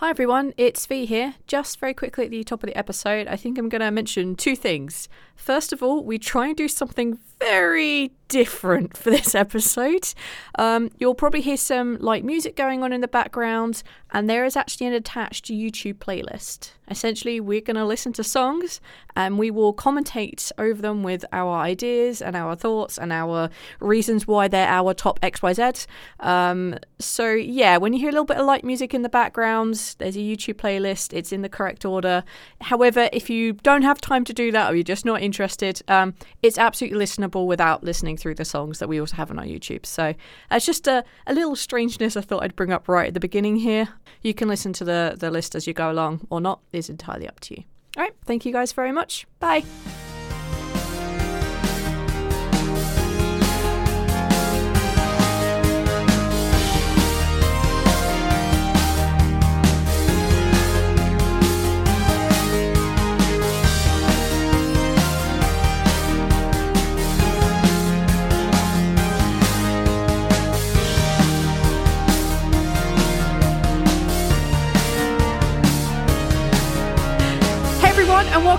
Hi everyone, it's V here. Just very quickly at the top of the episode, I think I'm going to mention two things. First of all, we try and do something very different for this episode. Um, you'll probably hear some light music going on in the background, and there is actually an attached YouTube playlist. Essentially, we're going to listen to songs and we will commentate over them with our ideas and our thoughts and our reasons why they're our top XYZ. Um, so, yeah, when you hear a little bit of light music in the background, there's a YouTube playlist, it's in the correct order. However, if you don't have time to do that or you're just not interested, um, it's absolutely listenable without listening through the songs that we also have on our YouTube. So, it's just a, a little strangeness I thought I'd bring up right at the beginning here. You can listen to the, the list as you go along or not is entirely up to you. All right, thank you guys very much. Bye.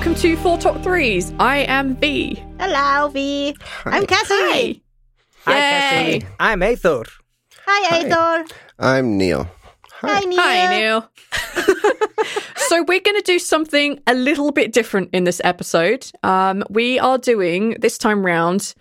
Welcome to Four Top Threes. I am V. Hello, V. I'm Cassie. Hi. Hi, Yay. Cassie. I'm Aethor. Hi, Aethor. I'm Neil. Hi, Neil. Hi, Neil. so we're going to do something a little bit different in this episode. Um, we are doing this time round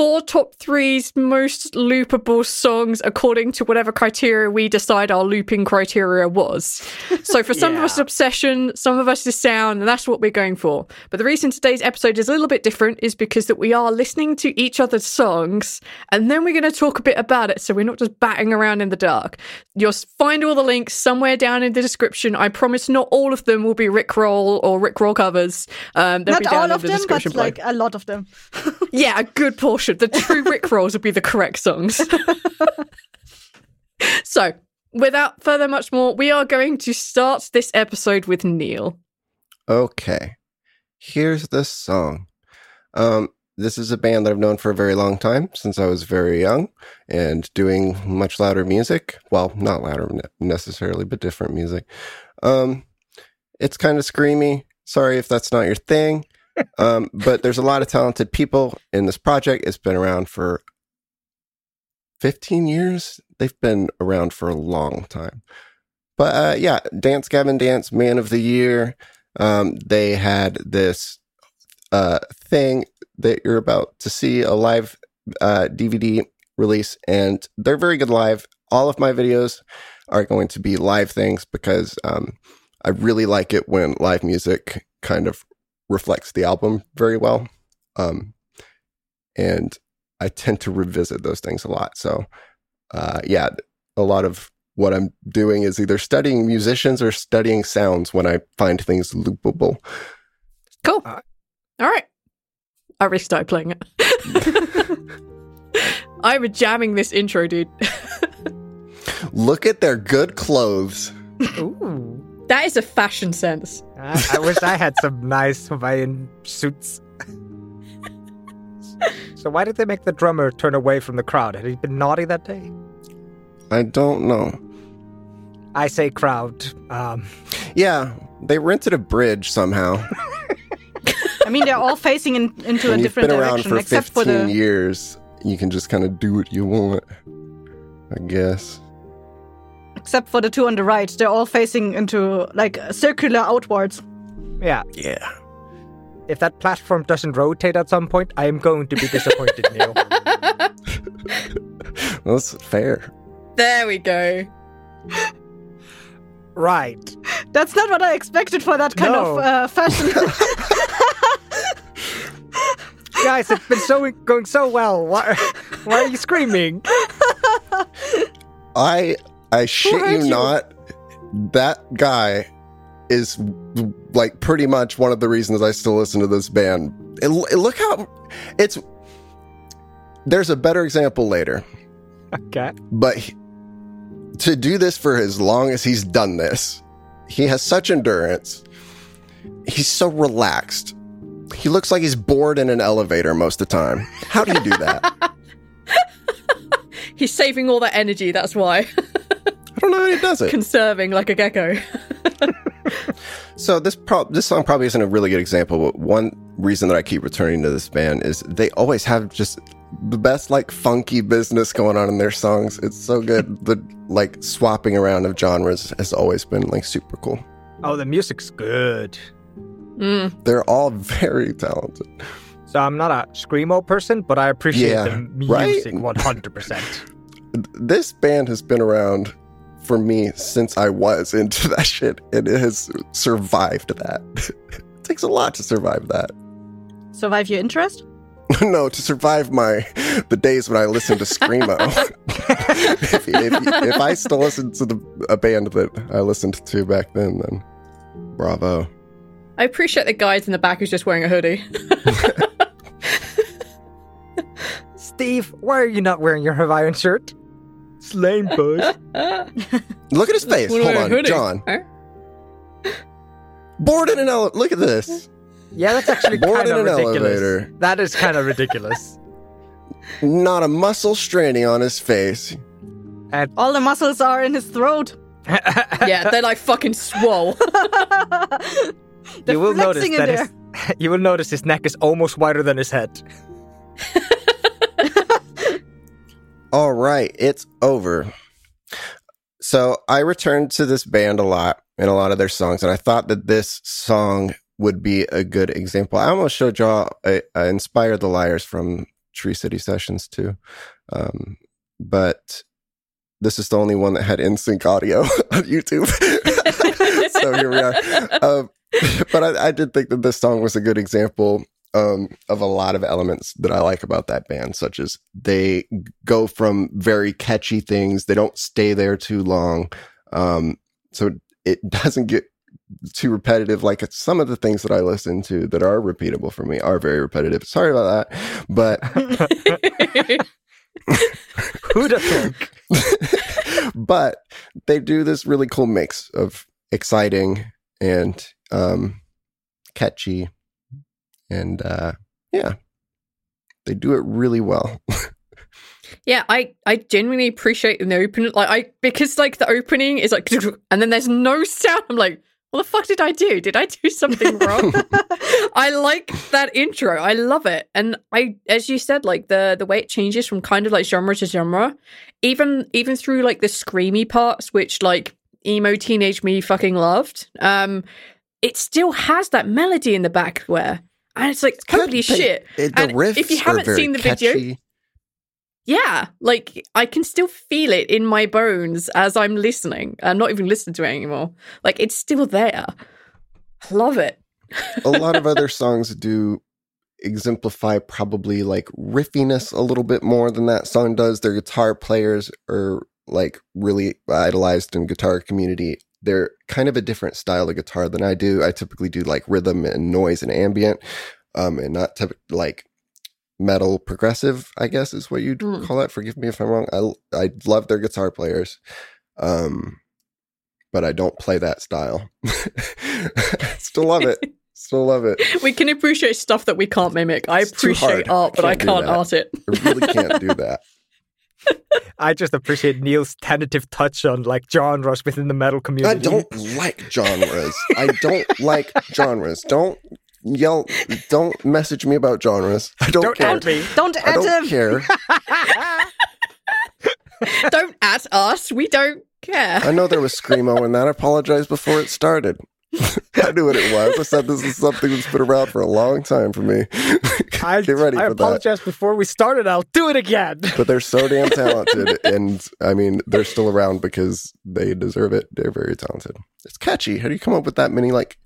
four top threes most loopable songs according to whatever criteria we decide our looping criteria was. So for some of us, obsession, some of us is sound, and that's what we're going for. But the reason today's episode is a little bit different is because that we are listening to each other's songs, and then we're going to talk a bit about it. So we're not just batting around in the dark. You'll find all the links somewhere down in the description. I promise not all of them will be Rickroll or Rickroll covers. Um, Not all of the them, but below. like a lot of them. Yeah, a good portion. The true Rick rolls would be the correct songs. so, without further much more, we are going to start this episode with Neil. Okay. Here's the song. Um, this is a band that I've known for a very long time, since I was very young, and doing much louder music. Well, not louder necessarily, but different music. Um, it's kind of screamy. Sorry if that's not your thing. Um, but there's a lot of talented people in this project. It's been around for 15 years. They've been around for a long time. But uh, yeah, Dance Gavin Dance Man of the Year. Um, they had this uh, thing that you're about to see a live uh, DVD release, and they're very good live. All of my videos are going to be live things because um, I really like it when live music kind of reflects the album very well. Um, and I tend to revisit those things a lot. So, uh, yeah, a lot of what I'm doing is either studying musicians or studying sounds when I find things loopable. Cool. Uh, All right. I already started playing it. I'm jamming this intro, dude. Look at their good clothes. Ooh. That is a fashion sense. I, I wish I had some nice Hawaiian suits. so why did they make the drummer turn away from the crowd? Had he been naughty that day? I don't know. I say crowd. Um, Yeah, they rented a bridge somehow. I mean, they're all facing in, into a When you've different been around direction, for except 15 for the. years, you can just kind of do what you want. I guess. Except for the two on the right, they're all facing into like circular outwards. yeah. Yeah. If that platform doesn't rotate at some point, I am going to be disappointed, Neil. That's fair. There we go. Right. That's not what I expected for that kind No. of uh, fashion. Guys, it's been so going so well. Why, why are you screaming? I I shit you you? not. That guy is like pretty much one of the reasons I still listen to this band. It, it- look how it's. There's a better example later, Okay. but he- to do this for as long as he's done this, he has such endurance. He's so relaxed. He looks like he's bored in an elevator most of the time. How do you do that? He's saving all that energy, that's why. I don't know how he does it. Conserving like a gecko. So this pro- this song probably isn't a really good example, but one reason that I keep returning to this band is they always have just the best like funky business going on in their songs. It's so good. the like swapping around of genres has always been like super cool. Oh, the music's good. Mm. They're all very talented. So I'm not a screamo person, but I appreciate Yeah, the right? music 100%. This band has been around for me since I was into that shit, and it has survived that. it takes a lot to survive that. Survive your interest? no, to survive my the days when I listened to screamo. if, if, if I still listen to the a band that I listened to back then, then bravo. I appreciate the guys in the back who's just wearing a hoodie. Steve, why are you not wearing your Hawaiian shirt? It's lame, bud. Look at his face. Hold on, hoodie? John. Huh? Bored in an elevator. Look at this. Yeah, that's actually Bored kind in of an ridiculous. elevator. That is kind of ridiculous. Not a muscle straining on his face. And All the muscles are in his throat. yeah, they're like fucking swole. They're you will notice flexing in that there. his, you will notice his neck is almost wider than his head. All right, it's over. So I returned to this band a lot in a lot of their songs, and I thought that this song would be a good example. I almost showed y'all I, I Inspire the Liars from Tree City Sessions too, um, but this is the only one that had NSYNC audio on YouTube. so here we are. Um, but I, I did think that this song was a good example um, of a lot of elements that I like about that band, such as they go from very catchy things, they don't stay there too long. Um, so it doesn't get too repetitive. Like some of the things that I listen to that are repeatable for me are very repetitive. Sorry about that. But Who'da think? but they do this really cool mix of exciting and um, catchy, and uh, yeah, they do it really well. yeah, I I genuinely appreciate the opening. Like I because like the opening is like and then there's no sound. I'm like, what the fuck did I do? Did I do something wrong? I like that intro. I love it. And I as you said, like the the way it changes from kind of like genre to genre, even even through like the screamy parts, which like emo teenage me fucking loved. Um it still has that melody in the back where and it's like holy They- shit. it- the And riffs if you haven't seen the video, yeah, like I can still feel it in my bones as I'm listening. I'm not even listening to it anymore. Like it's still there. I love it. a lot of other songs do exemplify probably like riffiness a little bit more than that song does. Their guitar players are like really idolized in guitar community. They're kind of a different style of guitar than I do. I typically do like rhythm and noise and ambient, um, and not typ- like metal progressive. I guess is what you'd Mm. call that. Forgive me if I'm wrong. I I love their guitar players, um, but I don't play that style. Still love it. Still love it. We can appreciate stuff that we can't mimic. I It's appreciate art, but I Can't do can't art it. I really can't do that. I just appreciate Neil's tentative touch on like genres within the metal community. I don't like genres. I don't like genres. Don't yell. Don't message me about genres. I don't, Don't care. at me. Don't I don't him. care. don't at us. We don't care. I know there was screamo in that. I apologize before it started. I knew what it was. I said this is something that's been around for a long time for me. I, Get ready I for that. apologize before we started. I'll do it again. But they're so damn talented, and I mean, they're still around because they deserve it. They're very talented. It's catchy. How do you come up with that many like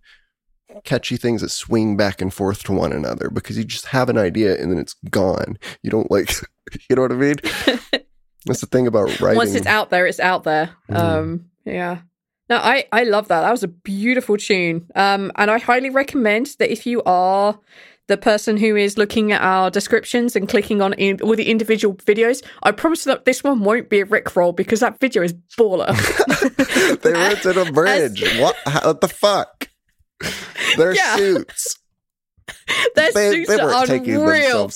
catchy things that swing back and forth to one another? Because you just have an idea and then it's gone. You don't like, you know what I mean? That's the thing about writing. Once it's out there, it's out there. Mm. Um, yeah. No, I, I love that. That was a beautiful tune. Um, and I highly recommend that if you are the person who is looking at our descriptions and clicking on in, all the individual videos, I promise that this one won't be a Rickroll because that video is baller. they rented a bridge. what? How, what the fuck? Their Yeah. suits. Their They, suits they are unreal.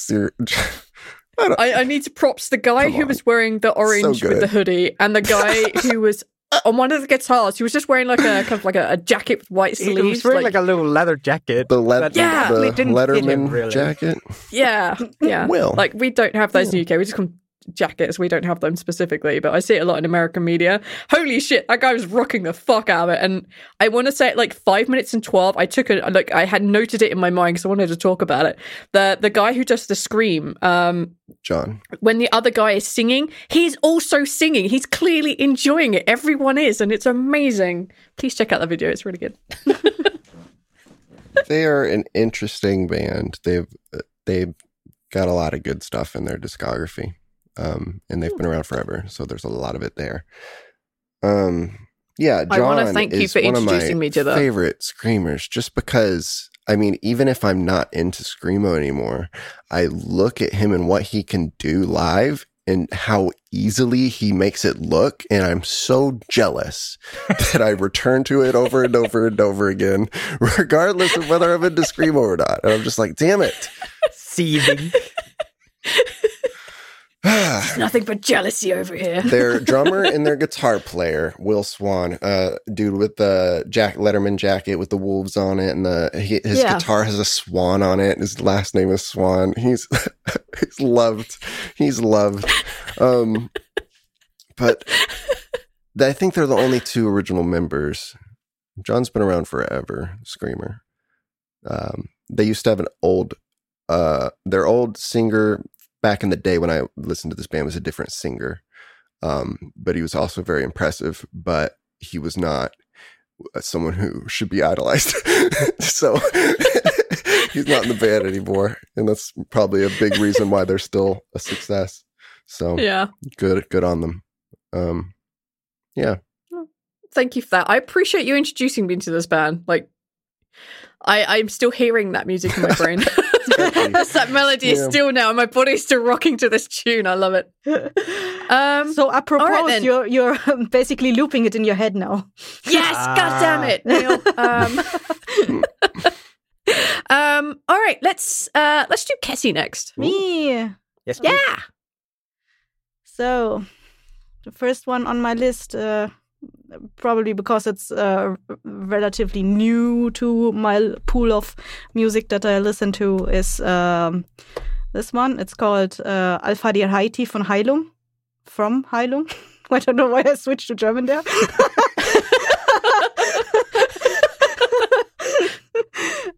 I I, I need to props the guy who was wearing the orange with the hoodie and the guy who was Uh, on one of the guitars. He was just wearing like a kind of like a, a jacket with white He sleeves. was wearing like, a little leather jacket. the, le- that the, Yeah. didn't fit him, Letterman really. jacket. Yeah, yeah. Will. Like we don't have those in the UK. We just call them jackets. We don't have them specifically, but I see it a lot in American media. Holy shit, that guy was rocking the fuck out of it. And I want to say like five minutes and twelve, I took a Like I had noted it in my mind because I wanted to talk about it. The the guy who does the scream. Um, John. when the other guy is singing, he's also singing. He's clearly enjoying it. Everyone is, and it's amazing. Please check out the video. It's really good. They are an interesting band. They've they've got a lot of good stuff in their discography, um, and they've been around forever. So there's a lot of it there. Um, yeah, I John wanna thank you is for one of my introducing me to favorite screamers. Just because, I mean, even if I'm not into screamo anymore, I look at him and what he can do live. And how easily he makes it look, and I'm so jealous that I return to it over and over and over again, regardless of whether I'm into screamo or not. And I'm just like, damn it. Seething. Nothing but jealousy over here. their drummer and their guitar player, Will Swan, uh, dude with the Jack Letterman jacket with the wolves on it, and the he, his Yeah. guitar has a swan on it. His last name is Swan. He's he's loved. He's loved. Um, but I think they're the only two original members. John's been around forever. Screamer. Um, they used to have an old, uh, their old singer back in the day when I listened to this band was a different singer. Um, but he was also very impressive, but he was not uh, someone who should be idolized. so he's not in the band anymore. And that's probably a big reason why they're still a success. So Yeah. good, good on them. Um, yeah. Thank you for that. I appreciate you introducing me to this band. Like, I I'm still hearing that music in my brain. that melody is Yeah. still now, and my body's still rocking to this tune. I love it. Um, So I propose then. you're you're basically looping it in your head now. yes, god damn it, Neil. Um, um, all right, let's uh let's do Cassie next. Me. Yes, please. Yeah. So, the first one on my list, uh, probably because it's uh, relatively new to my pool of music that I listen to, is um, this one. It's called uh, Haiti von Heilung. From Heilung. I don't know why I switched to German there.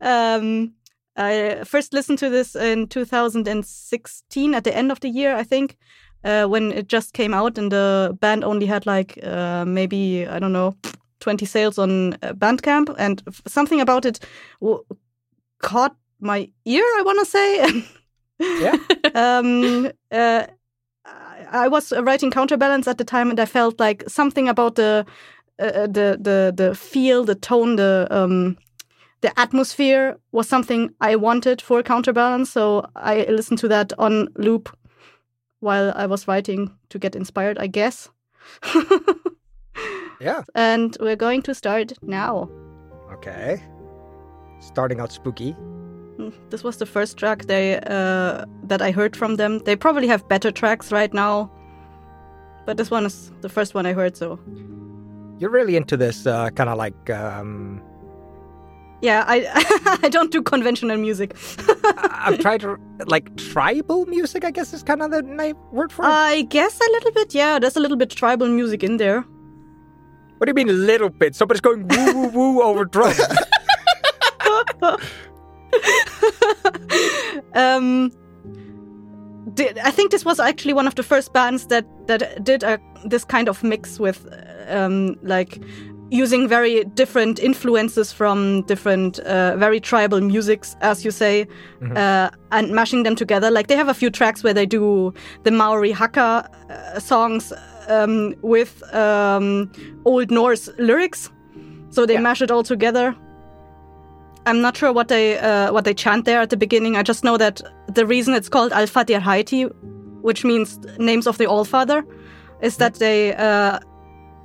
um, I first listened to this in 2016 at the end of the year, I think, uh, when it just came out, and the band only had like uh, maybe I don't know 20 sales on uh, Bandcamp, and f- something about it w- caught my ear. I want to say. Yeah. um, uh, I I was writing counterbalance at the time, and I felt like something about the uh, the the the feel, the tone, the um, the atmosphere was something I wanted for counterbalance. So I listened to that on loop while I was writing to get inspired, I guess. Yeah. and we're going to start now. Okay. Starting out spooky. Mm, This was the first track they uh, that I heard from them. They probably have better tracks right now, but this one is the first one I heard. So You're really into this uh, kind of like um, yeah, I I don't do conventional music. I've tried to like tribal music. I guess is kind of the name word for it. I guess a little bit. Yeah, there's a little bit tribal music in there. what do you mean a little bit? Somebody's going woo woo woo over drums. um, di- I think this was actually one of the first bands that that did a, this kind of mix with, um, like using very different influences from different, uh, very tribal musics, as you say, uh, and mashing them together. Like they have a few tracks where they do the Maori Haka uh, songs um, with um, Old Norse lyrics, so they Yeah. mash it all together. I'm not sure what they uh, what they chant there at the beginning. I just know that the reason it's called Alfadhirhaiti, which means names of the All Father, is that they uh,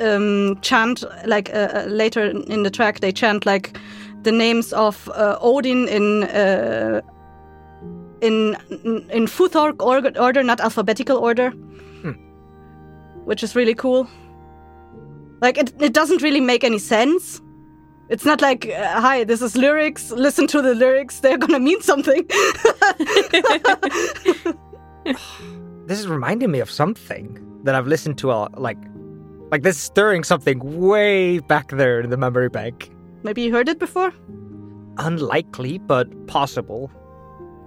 um, chant like uh, uh, later in the track they chant like the names of uh, Odin in uh, in in Futhorc order, order, not alphabetical order, hmm. which is really cool. Like it, it doesn't really make any sense. It's not like, uh, hi, this is lyrics. Listen to the lyrics; they're gonna mean something. This is reminding me of something that I've listened to a like like this is stirring something way back there in the memory bank. Maybe you heard it before. Unlikely, but possible.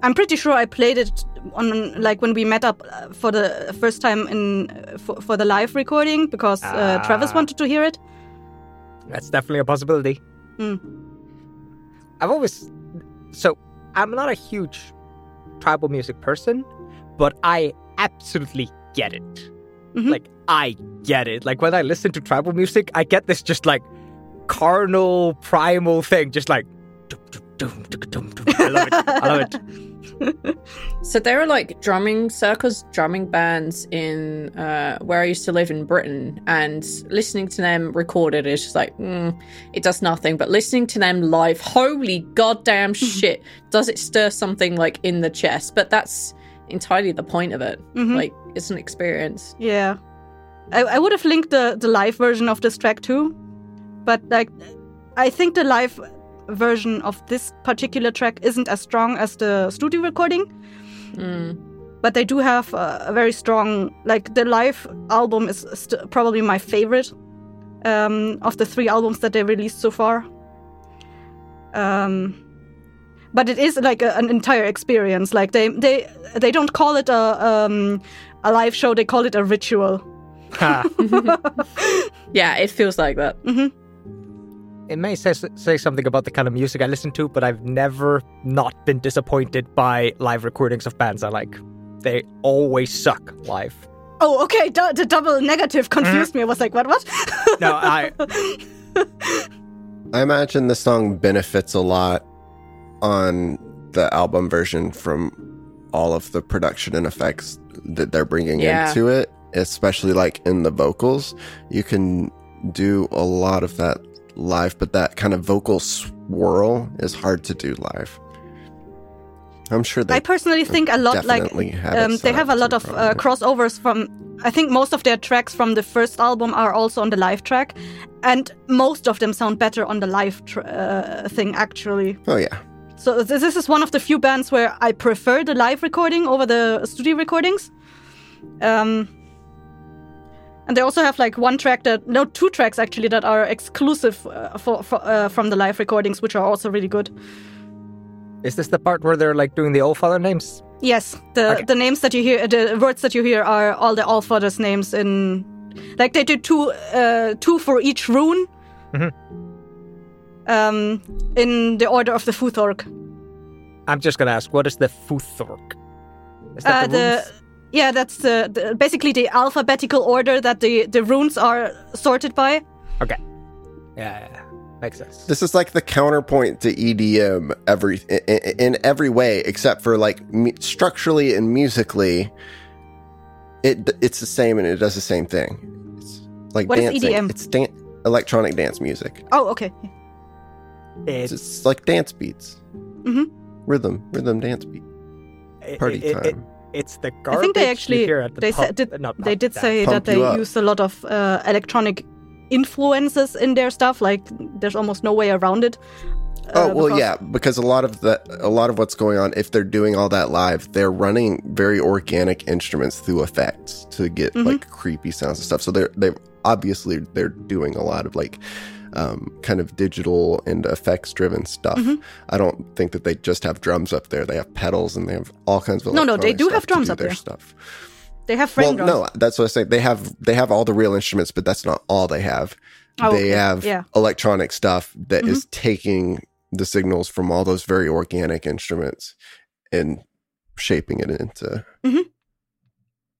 I'm pretty sure I played it on like when we met up uh, for the first time in uh, for, for the live recording because uh, Travis Ah. wanted to hear it. That's definitely a possibility. Mm. I've always so I'm not a huge tribal music person, but I absolutely get it. Mhm. Like I get it. Like when I listen to tribal music, I get this just like carnal primal thing, just like. I love it. I love it. So there are like drumming circles, drumming bands in uh, where I used to live in Britain, and listening to them recorded is just like mm, it does nothing. But listening to them live, holy goddamn shit, does it stir something like in the chest? But that's entirely the point of it. Mhm. Like it's an experience. Yeah. I, I would have linked the, the live version of this track too. But like I think the live version of this particular track isn't as strong as the studio recording. Mm. But they do have a, a very strong like the live album is st- probably my favorite um, of the three albums that they released so far. Um, but it is like a, an entire experience. Like they they they don't call it a um, a live show; they call it a ritual. Ha. Yeah, it feels like that. it may say, say something about the kind of music I listen to, but I've never not been disappointed by live recordings of bands I like. They always suck live. Oh, okay. Du- the double negative confused me. I was like, what? What? No, I I imagine the song benefits a lot on the album version from all of the production and effects that they're bringing Yeah. into it, especially like in the vocals. You can do a lot of that live, but that kind of vocal swirl is hard to do live. I'm sure they I personally think a lot like definitely have it um, they have a lot of uh, crossovers from. I think most of their tracks from the first album are also on the live track, and most of them sound better on the live tr- uh, thing actually. Oh yeah. So this this is one of the few bands where I prefer the live recording over the studio recordings. Um, and they also have like one track that no two tracks actually that are exclusive uh, for, for uh, from the live recordings, which are also really good. is this the part where they're like doing the old father names? Yes, the Okay. the names that you hear, the words that you hear are all the All Fathers names in, like they did two uh, two for each rune. Mhm. Um, in the order of the Futhorc. I'm just gonna ask, what is the Futhorc? Is that Uh, the, the yeah, that's the, the basically the alphabetical order that the the runes are sorted by. Okay. Yeah, yeah, yeah. makes sense. This is like the counterpoint to EDM every in, in every way, except for like structurally and musically. It it's the same and it does the same thing. It's like What is dancing. EDM? It's dan- electronic dance music. Oh, okay. It's, It's it's like dance beats, Mhm. rhythm, rhythm dance beat, party it- it- time. it's the I think they actually the they pub- said did, not they did that- say Pump that they up. use a lot of uh, electronic influences in their stuff. Like there's almost no way around it. Oh Uh, well, because- yeah, because a lot of the a lot of what's going on, if they're doing all that live, they're running very organic instruments through effects to get Mhm. like creepy sounds and stuff. So they're they obviously they're doing a lot of like um, kind of digital and effects driven stuff. Mhm. I don't think that they just have drums up there. They have pedals and they have all kinds of No, no, they do have drums do up there. Stuff. They have frame Well, drums. no, that's what I say. They have they have all the real instruments, but that's not all they have. Oh, they okay. have Yeah. electronic stuff that is Mhm. taking the signals from all those very organic instruments and shaping it into Mhm.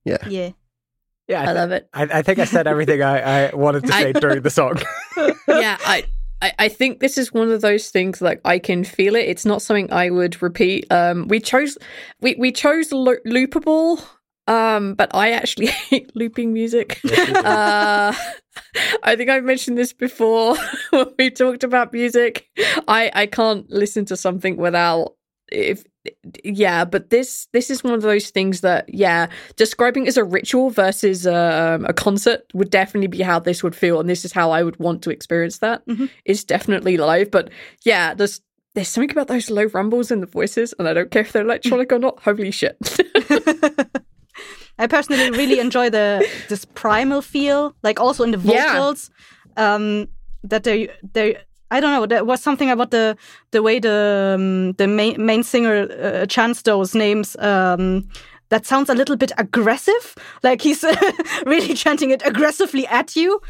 yeah Yeah. Yeah, I, I love it. I, I think I said everything I, I wanted to say during the song. yeah, I, I I think this is one of those things like I can feel it. It's not something I would repeat. Um, we chose we we chose lo- loopable. Um, but I actually hate looping music. uh, I think I've mentioned this before when we talked about music. I I can't listen to something without if yeah but this this is one of those things that yeah describing it as a ritual versus um, a concert would definitely be how this would feel and this is how i would want to experience that. Mhm. It's definitely live but yeah there's there's something about those low rumbles in the voices and i don't care if they're electronic or not holy shit I personally really enjoy the this primal feel, like also in the Yeah. vocals. Um, that they they I don't know. There was something about the the way the um, the main main singer uh, chants those names. Um, that sounds a little bit aggressive, like he's really chanting it aggressively at you,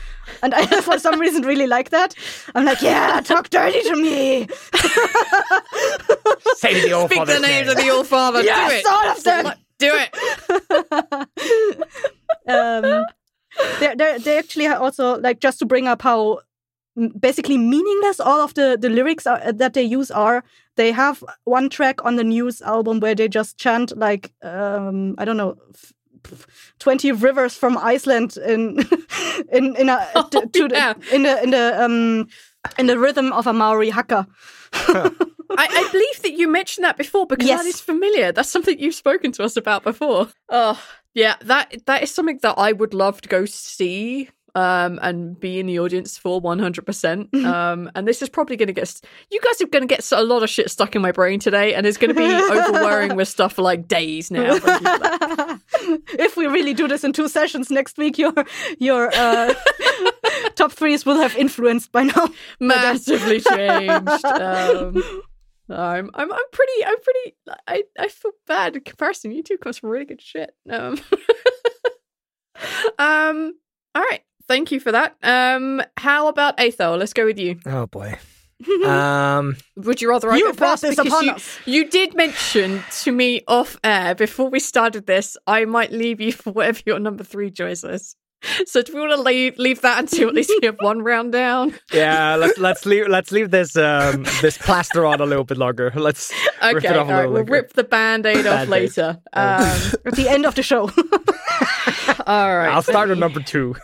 and I for some reason really like that. I'm like, yeah, talk dirty to me. Say the old speak the names of the old father Yes, do it all of them. do it um, they they they actually also like just to bring up how m- basically meaningless all of the the lyrics are, that they use are. They have one track on the news album where they just chant like um, I don't know. f- f- 20 rivers from Iceland in in in a Oh, to, to yeah. the, in the in the um in the rhythm of a Maori haka. I, I believe that you mentioned that before because Yes. that is familiar. That's something you've spoken to us about before. Oh, yeah, that that is something that I would love to go see um, and be in the audience for 100%. Um, and this is probably going to get, you guys are going to get a lot of shit stuck in my brain today, and it's going to be overwearing with stuff for like days now. Thank you for that. if we really do this in two sessions next week, your your uh, top threes will have influenced by now. Massively changed. Um, I'm, I'm, I'm pretty, I'm pretty, I, I feel bad in comparison. You two comes from really good shit. Um, um, all right. Thank you for that. Um, how about Athel? Let's go with you. Oh boy. um, Would you rather I You go brought first? this Because upon you, us. you did mention to me off air before we started this, I might leave you for whatever your number three choice is. So do we want to leave leave that until at least we have one round down? yeah, let's let's leave let's leave this um this plaster on a little bit longer. Let's rip Okay, it all off a right, little we'll longer. rip the band-aid off Band-Aid. later. Um, At the end of the show. all right. I'll start let with number two.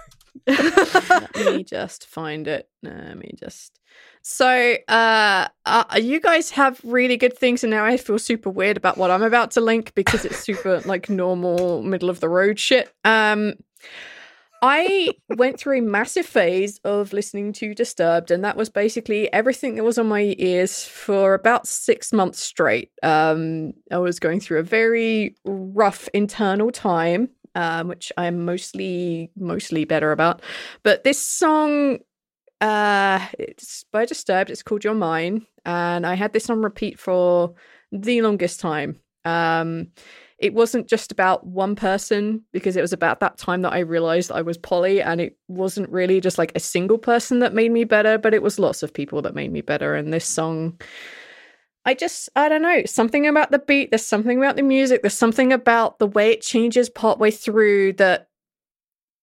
Let me just find it. Let me just. So, uh, uh, you guys have really good things, and now I feel super weird about what I'm about to link because it's super like normal, middle of the road shit. Um, I went through a massive phase of listening to Disturbed, and that was basically everything that was on my ears for about six months straight. Um, I was going through a very rough internal time, um, which I'm mostly mostly better about. But this song, uh, it's by Disturbed. It's called You're Mine, and I had this on repeat for the longest time. Um, it wasn't just about one person because it was about that time that I realized I was poly, and it wasn't really just like a single person that made me better, but it was lots of people that made me better. And this song, I just, I don't know, something about the beat, there's something about the music, there's something about the way it changes partway through that.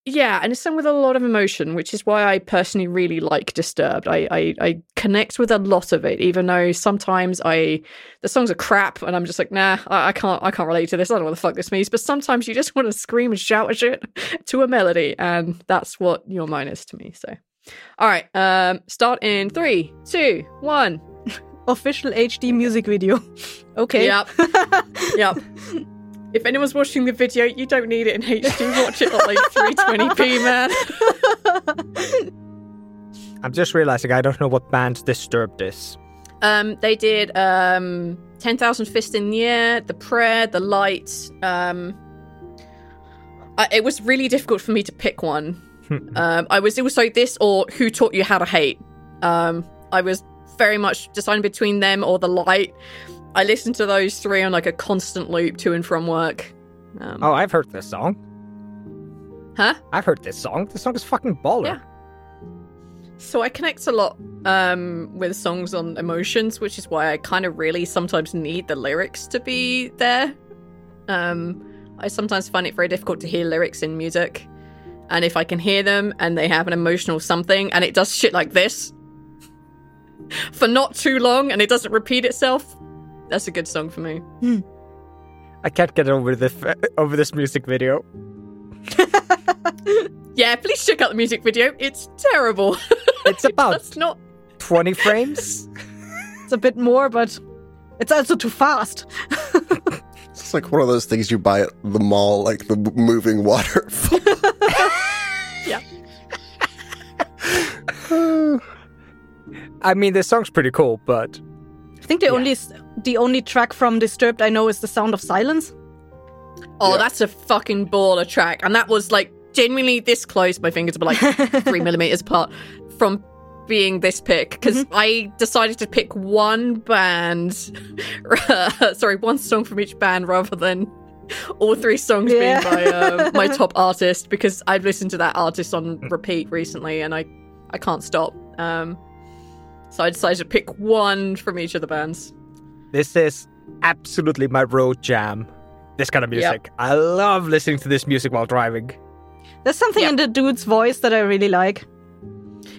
Yeah, and it's done with a lot of emotion, which is why I personally really like Disturbed. I, I I connect with a lot of it, even though sometimes I the songs are crap, and I'm just like, nah, I, I can't I can't relate to this. I don't know what the fuck this means. But sometimes you just want to scream and shout shit to a melody, and that's what You're Mine is to me. So, all right, um, start in three, two, one. Official HD music video. Okay. Yep. yep. If anyone's watching the video, you don't need it in HD. Watch it at like 320p, man. I'm just realizing I don't know what band Disturbed is. Um, they did um, 10,000 Fists in the Air, The Prayer, The Light. Um, I, it was really difficult for me to pick one. um, I was, it was like this or Who Taught You How to Hate. Um, I was very much deciding between them or The Light. I listen to those three on like a constant loop to and from work. Um, Oh, I've heard this song. Huh? I've heard this song. This song is fucking baller. Yeah. So I connect a lot um, with songs on emotions, which is why I kind of really sometimes need the lyrics to be there. Um, I sometimes find it very difficult to hear lyrics in music. and if I can hear them and they have an emotional something and it does shit like this for not too long and it doesn't repeat itself, that's a good song for me. Hmm. I can't get over this uh, over this music video. Yeah, please check out the music video. It's terrible. It's about That's not 20 frames. It's a bit more, but it's also too fast. It's like one of those things you buy at the mall, like the moving waterfall. Yeah. I mean, this song's pretty cool, but I think the only the only track from Disturbed I know is the Sound of Silence. Oh, Yeah. that's a fucking baller track. And that was like genuinely this close. My fingers were like three millimeters apart from being this pick because I decided to pick one band, sorry, one song from each band rather than all three songs Yeah. being by uh, my top artist because I've listened to that artist on repeat recently and I, I can't stop. Um, so I decided to pick one from each of the bands. this is absolutely my road jam. This kind of Yep. music. I love listening to this music while driving. There's something Yep. in the dude's voice that I really like.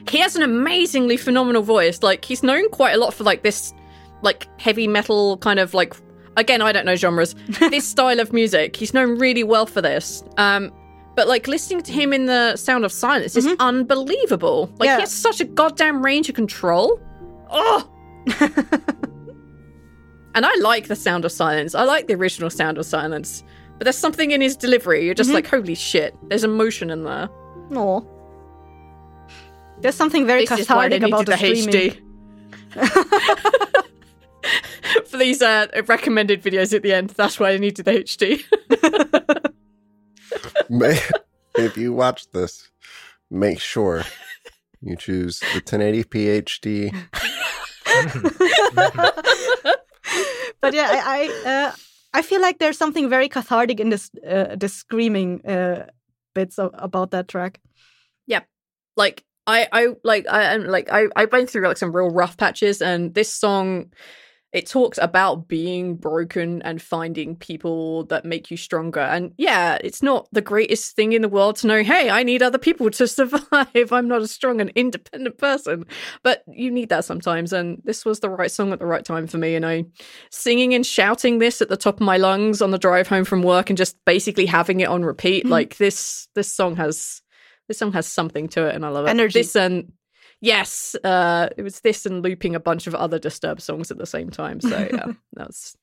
he has an amazingly phenomenal voice. Like he's known quite a lot for like this, like heavy metal kind of like. Again, I don't know genres. this style of music, he's known really well for this. Um, but like listening to him in the Sound of Silence is unbelievable. Like Yeah. he has such a goddamn range of control. Oh. and I like the Sound of Silence. I like the original Sound of Silence. But there's something in his delivery. You're just like, holy shit. There's emotion in there. No. There's something very this is why they cathartic about the, the. HD. For these uh, recommended videos at the end, that's why I needed the HD. May, if you watch this, make sure you choose the 1080p HD. But yeah, I I, uh, I feel like there's something very cathartic in this uh, the screaming uh, bits of, about that track. Yeah, like I, I like I am like I, I went through like some real rough patches and this song it talks about being broken and finding people that make you stronger. And yeah, it's not the greatest thing in the world to know, hey, I need other people to survive. I'm not a strong and independent person. But you need that sometimes. And this was the right song at the right time for me. And I singing and shouting this at the top of my lungs on the drive home from work and just basically having it on repeat. Hmm. Like this this song has this song has something to it and I love it. Energy. This and yes, uh it was this and looping a bunch of other disturbed songs at the same time. So yeah, that's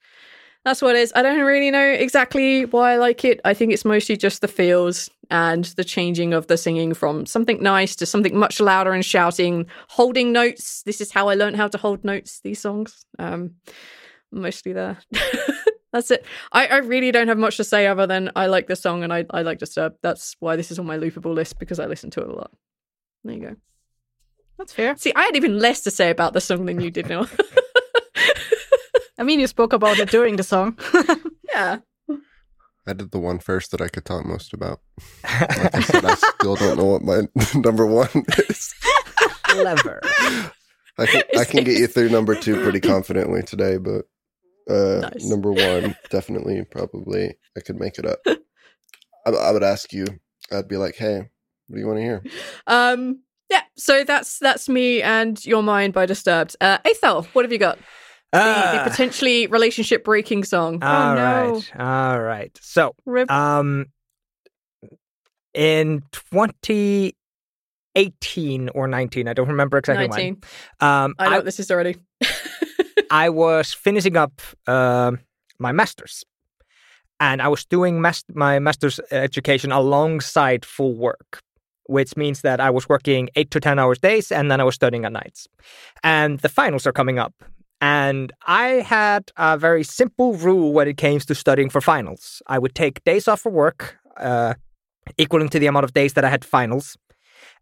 that's what it is. I don't really know exactly why I like it. I think it's mostly just the feels and the changing of the singing from something nice to something much louder and shouting, holding notes. This is how I learned how to hold notes, these songs. Um mostly there. That's it. I, I really don't have much to say other than I like this song and I, I like Disturbed. That's why this is on my loopable list because I listen to it a lot. There you go. That's fair. See, I had even less to say about the song than you did now. I mean, you spoke about it during the song. yeah. I did the one first that I could talk most about. Like I said, I still don't know what my number one is. Clever. I can, I can get you through number two pretty confidently today, but uh, Nice. number one, definitely, probably, I could make it up. I, I would ask you, I'd be like, hey, what do you want to hear? Um yeah, so that's that's me and You're Mine by Disturbed. Uh Aethel, what have you got? The, the Ah, potentially relationship breaking song. all no. right, all right. So, Rip. um, in 2018 or 19, I don't remember exactly 19. when. Um, I know I, this is already. I was finishing up um my master's, and I was doing mas- my master's education alongside full work, which means that I was working eight to ten hours days, and then I was studying at nights. And the finals are coming up, and I had a very simple rule when it came to studying for finals. I would take days off for work, uh, equaling to the amount of days that I had finals,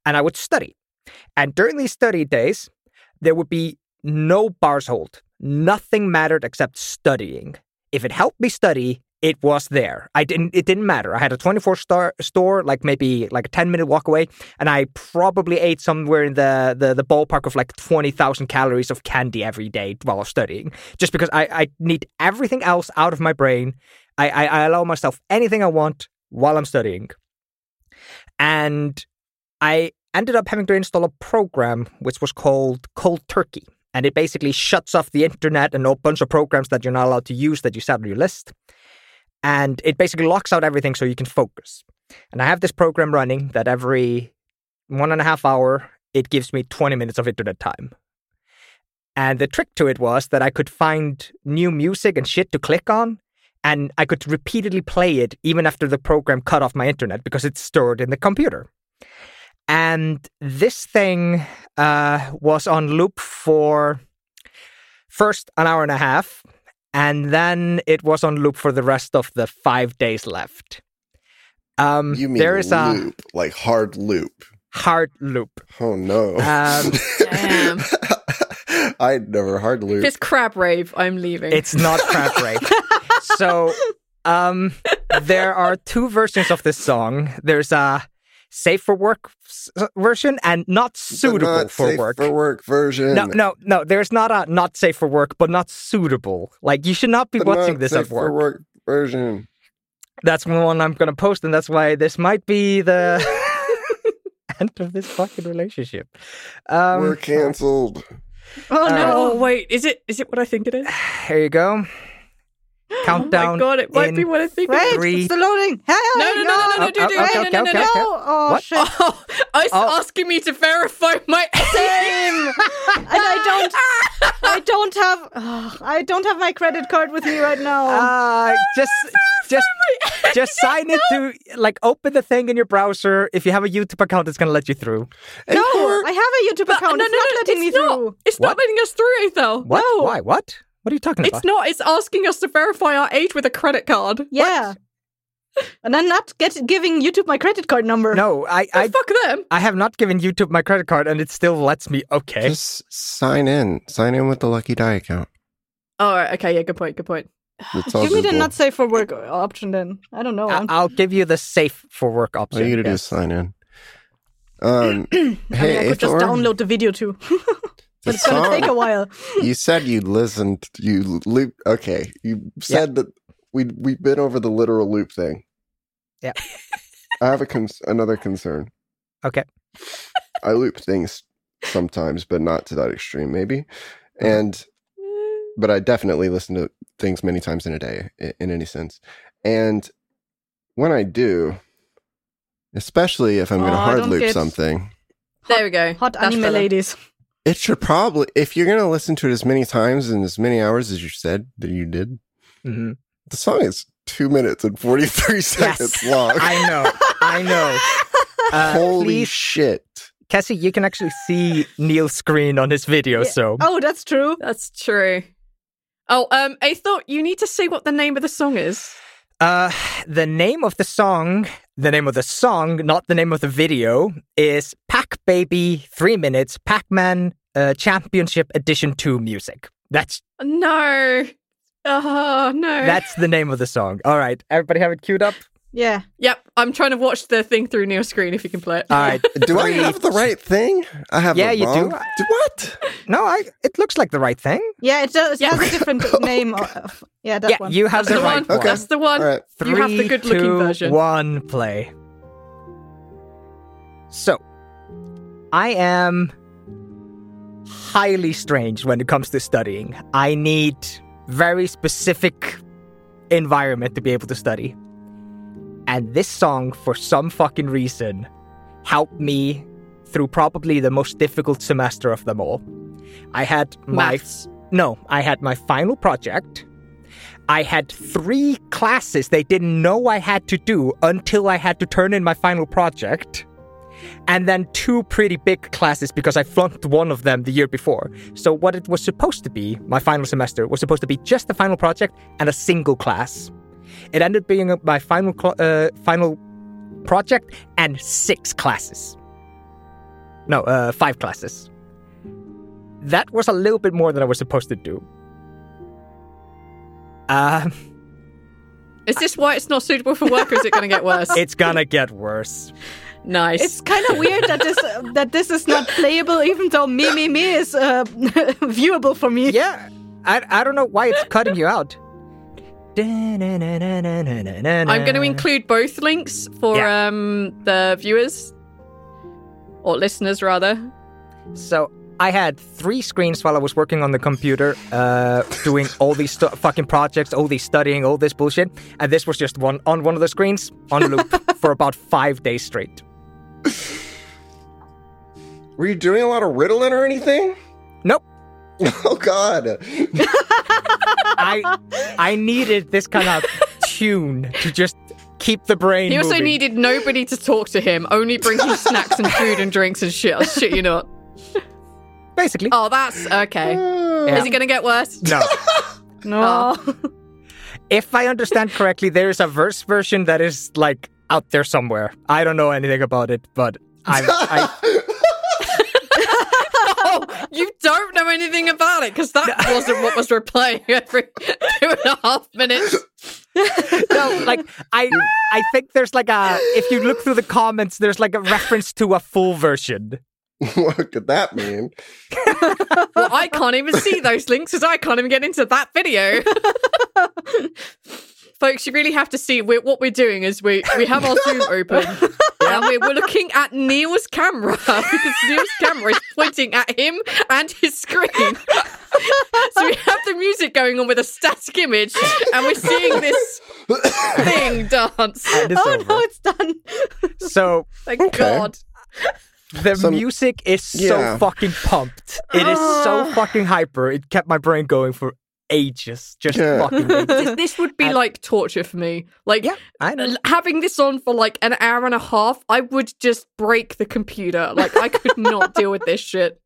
and I would study. And during these study days, there would be no bars hold. Nothing mattered except studying. If it helped me study, it was there. I didn't. It didn't matter. I had a 24 star store, like maybe like a 10 minute walk away, and I probably ate somewhere in the the, the ballpark of like 20,000 calories of candy every day while I was studying. Just because I, I need everything else out of my brain. I, I I allow myself anything I want while I'm studying. And I ended up having to install a program which was called Cold Turkey. And it basically shuts off the internet and a bunch of programs that you're not allowed to use that you set on your list. And it basically locks out everything so you can focus. And I have this program running that every one and a half hour, it gives me 20 minutes of internet time. And the trick to it was that I could find new music and shit to click on, and I could repeatedly play it even after the program cut off my internet because it's stored in the computer. And this thing uh, was on loop for first an hour and a half, and then it was on loop for the rest of the five days left. Um, You mean there is a loop, like hard loop. hard loop. Oh no. Um, Damn. I'd never hard loop. If it's crab rave, I'm leaving. It's not crap rape. so, um, there are two versions of this song. There's a safe for work version and not suitable not for safe work. for work version. No, no, no. There's not a not safe for work, but not suitable. Like you should not be The watching not this safe at for work. work version. That's the one I'm gonna post, and that's why this might be the end of this fucking relationship. Um, We're canceled. Oh no! oh wait, is it is it what I think it is? here you go. Countdown. Oh my god, it might be what I think. Wait. Three. it's the loading. Hey, No, no, no, no, no, no, Oh, dude, oh, dude, okay, no, no, no, no, no. Oh What? shit! Oh, it's Oh. asking me to verify my Same. and I don't. I don't have. ugh, I don't have my credit card with me right now. Uh, just, just, just sign it to like open the thing in your browser. If you have a YouTube account, it's gonna let you through. no, I have a YouTube account. no, it's no, not no, letting me it's not. through. It's What? not letting us through, Aethel. What? No. Why? What? What are you talking about? It's not. It's asking us to verify our age with a credit card. Yeah. And I'm not get giving YouTube my credit card number. No, I, Oh, I, fuck them. I have not given YouTube my credit card, and it still lets me. Okay. Just sign in. Sign in with the Lucky Die account. Oh, Okay. Yeah. Good point. Good point. It's all Give me the not safe for work option then. I don't know. I- I'll give you the safe for work All option. you gotta do is sign in. Um, I mean, hey, I could just Aethor, download the video too. the but it's gonna take a while. you said you listened. You loop. Okay, you said that we we've been over the literal loop thing. Yeah. I have a cons- another concern. Okay. I loop things sometimes, but not to that extreme, maybe. Uh-huh. And but I definitely listen to things many times in a day, i- in any sense. And when I do, especially if I'm going to Oh, hard loop get- something, There we go. Hot That's anime better. ladies. It should probably, if you're going to listen to it as many times and as many hours as you said that you did, Mhm. the song is two minutes and 43 seconds long. I know. I know. Uh, Holy please, shit. Cassie, you can actually see Neil's screen on his video, Yeah. so Oh, that's true. That's true. Oh, um, I thought you need to say what the name of the song is. Uh, the name of the song, the name of the song, not the name of the video, is Pac Baby 3 Minutes Pac Man uh, Championship Edition 2 Music. That's No. Oh no. that's the name of the song. All right, everybody have it queued up? Yeah. Yep. I'm trying to watch the thing through Neil's screen. If you can play it. All right. Do I have the right thing? I have Yeah, the you do. wrong- What? No, I. It looks like the right thing. Yeah, it does. It Yeah. has a different name. Of, yeah, that yeah, one. you have That's the, the right one. one. That's the one. All right. You have the good-looking two, version. One play. So, I am highly strange when it comes to studying. I need very specific environment to be able to study. And this song, for some fucking reason, helped me through probably the most difficult semester of them all. I had my Maths. no, I had my final project. I had three classes they didn't know I had to do until I had to turn in my final project. And then two pretty big classes because I flunked one of them the year before. So, what it was supposed to be, my final semester, was supposed to be just the final project and a single class. It ended up being my final, cl- uh, final project and six classes. No, uh, five classes. That was a little bit more than I was supposed to do. Um, Is this why it's not suitable for work, or is it going to get worse? it's gonna get worse. Nice. It's kind of weird that this that this is not playable, even though me me me is uh, viewable for me. Yeah, I, I don't know why it's cutting you out. I'm going to include both links for Yeah. um the viewers or listeners rather. So I had three screens while I was working on the computer, uh, doing all these stu- fucking projects, all these studying, all this bullshit, and this was just one on one of the screens on loop for about five days straight. Were you doing a lot of riddling or anything? Nope. Oh God. I I needed this kind of tune to just keep the brain. He also moving. needed nobody to talk to him, only bring him snacks and food and drinks and shit. I'll shit you not. basically. Oh, that's okay. Yeah. Is it going to get worse? No. No. if I understand correctly, there is a verse version that is like out there somewhere. I don't know anything about it, but I, I Oh, you don't know anything about it because that wasn't what was replaying every two and a half minutes. no, like I I think there's like a if you look through the comments, there's like a reference to a full version. what could that mean? Well, I can't even see those links because I can't even get into that video. Folks, you really have to see we what we're doing is we we have our Zoom open and we're, we're looking at Neil's camera because Neil's camera is pointing at him and his screen. so we have the music going on with a static image and we're seeing this thing dance. Oh over. no, it's done. So Thank Okay. God. the Some- music is Yeah. so fucking pumped. It is so Ah. fucking hyper. It kept my brain going for ages. Just Yeah. fucking ages. This, this would be And- like torture for me. Like Yeah, I know. having this on for like an hour and a half, I would just break the computer. Like I could not deal with this shit.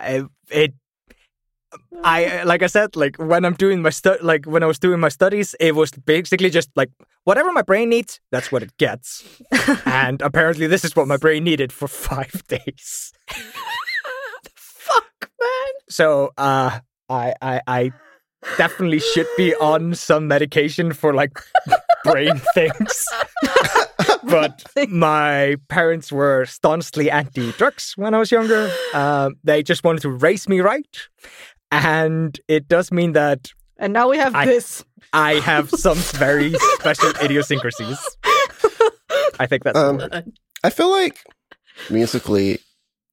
I, it I like I said like when I'm doing my stu- like when I was doing my studies it was basically just like whatever my brain needs that's what it gets and apparently this is what my brain needed for 5 days Fuck, man. so uh I I I definitely should be on some medication for like brain things but my parents were staunchly anti-drugs when I was younger. Um, they just wanted to raise me right, and it does mean that And now we have I- this. I have some very special idiosyncrasies. I think that's Um. I feel like musically,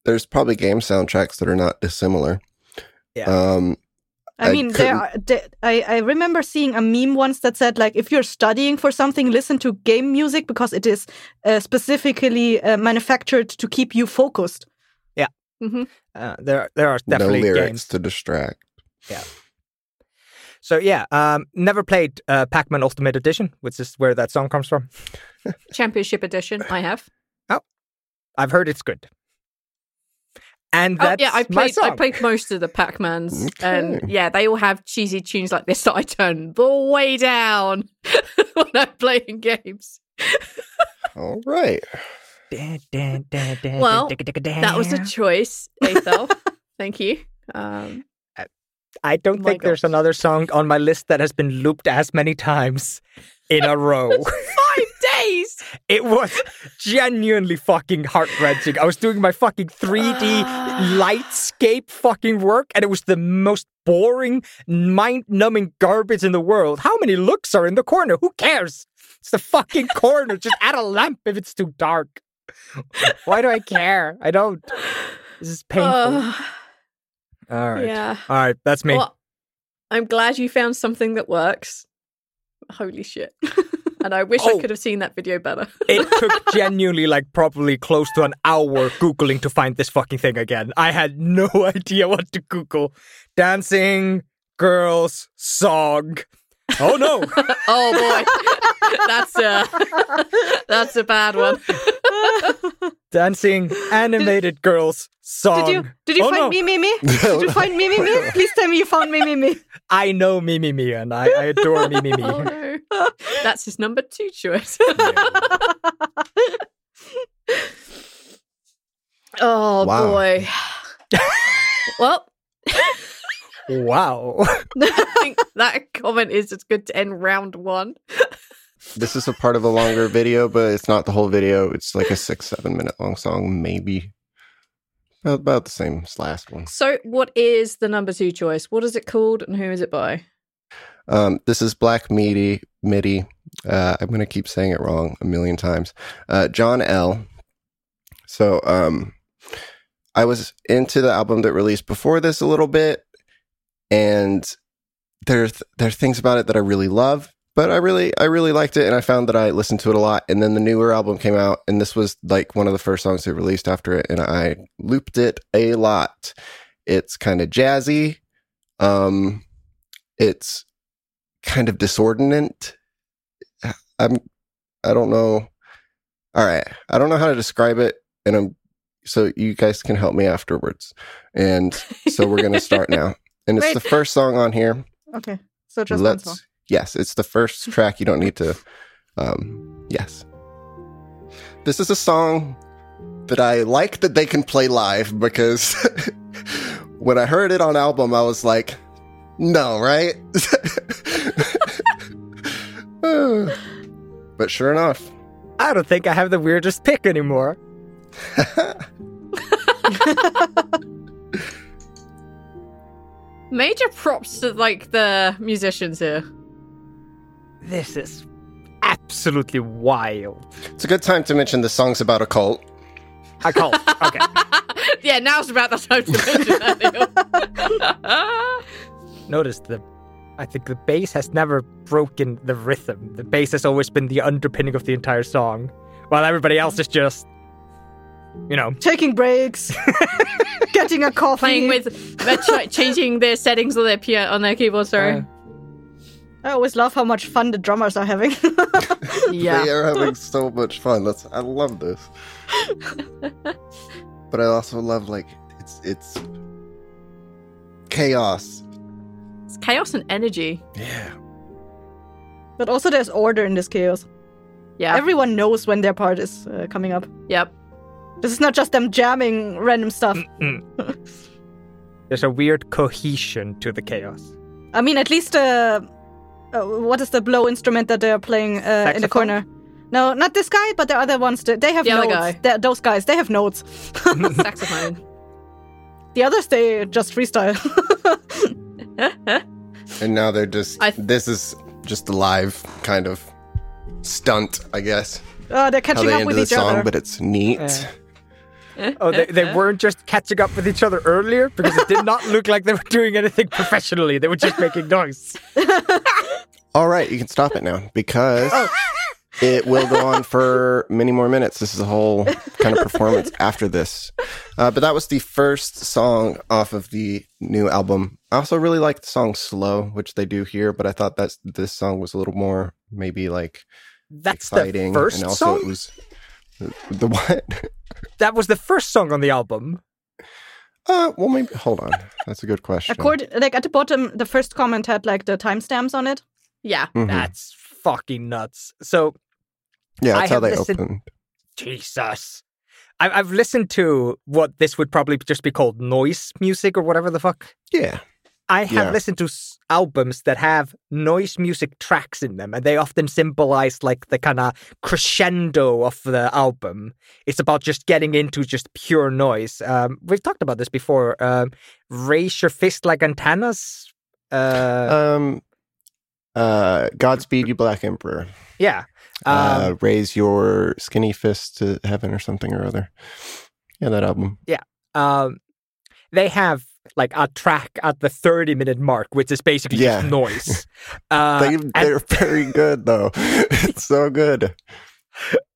there's probably game soundtracks that are not dissimilar. Yeah. Um, I I mean, there are, there, I, I remember seeing a meme once that said, like, if you're studying for something, listen to game music because it is uh, specifically uh, manufactured to keep you focused. Uh, there, there are definitely no lyrics games. to distract. Yeah. So yeah, um, never played uh, Pac-Man Ultimate Edition, which is where that song comes from. Championship edition, I have. Oh, I've heard it's good. And Oh yeah, I my played. I played most of the Pac-Mans, Okay. and yeah, they all have cheesy tunes like this that I turn the way down when I'm playing games. All right. Well, That was a choice, Aethel. Thank you. Um, I don't My think there's another song on my list that has been looped as many times in a row. days. it was genuinely fucking heart wrenching. I was doing my fucking 3D lightscape fucking work, and it was the most boring, mind numbing garbage in the world. How many looks are in the corner? Who cares? It's the fucking corner. Just add a lamp if it's too dark. Why do I care? I don't. This is painful. Uh, All right. Yeah. All right. That's me. Well, I'm glad you found something that works. Holy shit. and I wish Oh. I could have seen that video better. it took genuinely like probably close to an hour googling to find this fucking thing again. I had no idea what to Google. Dancing girls song. Oh no! oh boy. that's a that's a bad one. Dancing animated girls song. Did you did you Oh, find no. me, me, me? Did you find me, me, me? Please tell me you found me, me, me. I know Mimi Me and I, I adore Mimi Me. Oh no. That's his number two choice. oh Wow. boy. well, Wow. I think that comment is as good to end round one. This is a part of a longer video, but it's not the whole video. It's like a six, seven minute long song, maybe. About, about the same as last one. So, what is the number two choice? What is it called and who is it by? Um, this is Black Midi. Midi. Uh, I'm going to keep saying it wrong a million times. Uh, John L. So um, I was into the album that released before this a little bit, and there's there's things about it that I really love. But I really I really liked it, and I found that I listened to it a lot. And then the newer album came out, and this was like one of the first songs they released after it, and I looped it a lot. It's kind of jazzy. Um, it's kind of disordinate. I'm I don't know. All right, I don't know how to describe it, and I'm so you guys can help me afterwards. And so we're gonna start now, and it's Wait. the first song on here. Okay. So just Let's song. yes, it's the first track. You don't need to. Um, yes, this is a song that I like that they can play live because when I heard it on album, I was like, no, right? but sure enough, I don't think I have the weirdest pick anymore. Major props to like the musicians here. This is absolutely wild. it's a good time to mention the song's about a cult. I call. Okay. yeah, now's about the time to mention that. Neil. Notice the. I think the bass has never broken the rhythm. The bass has always been the underpinning of the entire song, while everybody else is just, you know, Taking breaks, getting a coffee. Playing with, changing their settings on their piano on their keyboard. Sorry. Uh, I always love how much fun the drummers are having. yeah. They are having so much fun. That's I love this. but I also love like it's it's chaos. It's chaos and energy. Yeah. but also, there's order in this chaos. Yeah. Everyone knows when their part is uh, coming up. yep. This is not just them jamming random stuff. there's a weird cohesion to the chaos. I mean, at least uh, uh, what is the blow instrument that they're playing uh, in the corner? No, not this guy, but the other ones. They they have The other notes. guy. They're- those guys, they have notes. Saxophone. The others, they just freestyle. And now they're just I- this is just a live kind of stunt, I guess. Oh, they're catching they up end with the each song, other. but it's neat. Yeah. Oh, they, they weren't just catching up with each other earlier because it did not look like they were doing anything professionally. They were just making noise. All right, you can stop it now because Oh. It will go on for many more minutes. This is a whole kind of performance after this. Uh, but that was the first song off of the new album. I also really like the song "Slow," which they do here, but I thought that this song was a little more maybe like That's exciting, the first and also song. it was the what? that was the first song on the album. Uh, well, maybe hold on. That's a good question. Accord- like at the bottom, the first comment had like the timestamps on it. Yeah. Mhm. That's fucking nuts. So yeah, I that's how they listened- opened. Jesus. I, I've listened to what this would probably just be called noise music or whatever the fuck. Yeah, I have Yeah. listened to s- albums that have noise music tracks in them, and they often symbolize like the kind of crescendo of the album. It's about just getting into just pure noise. Um, we've talked about this before. Um, raise your fist like antennas. Uh, um, uh, Godspeed, you Black Emperor. yeah. Uh, Um, raise your skinny fist to heaven or something or other. Yeah, that album. Yeah. Um, they have like a track at the 30 minute mark, which is basically Yeah. just noise. Uh, they, they're very good though. it's so good.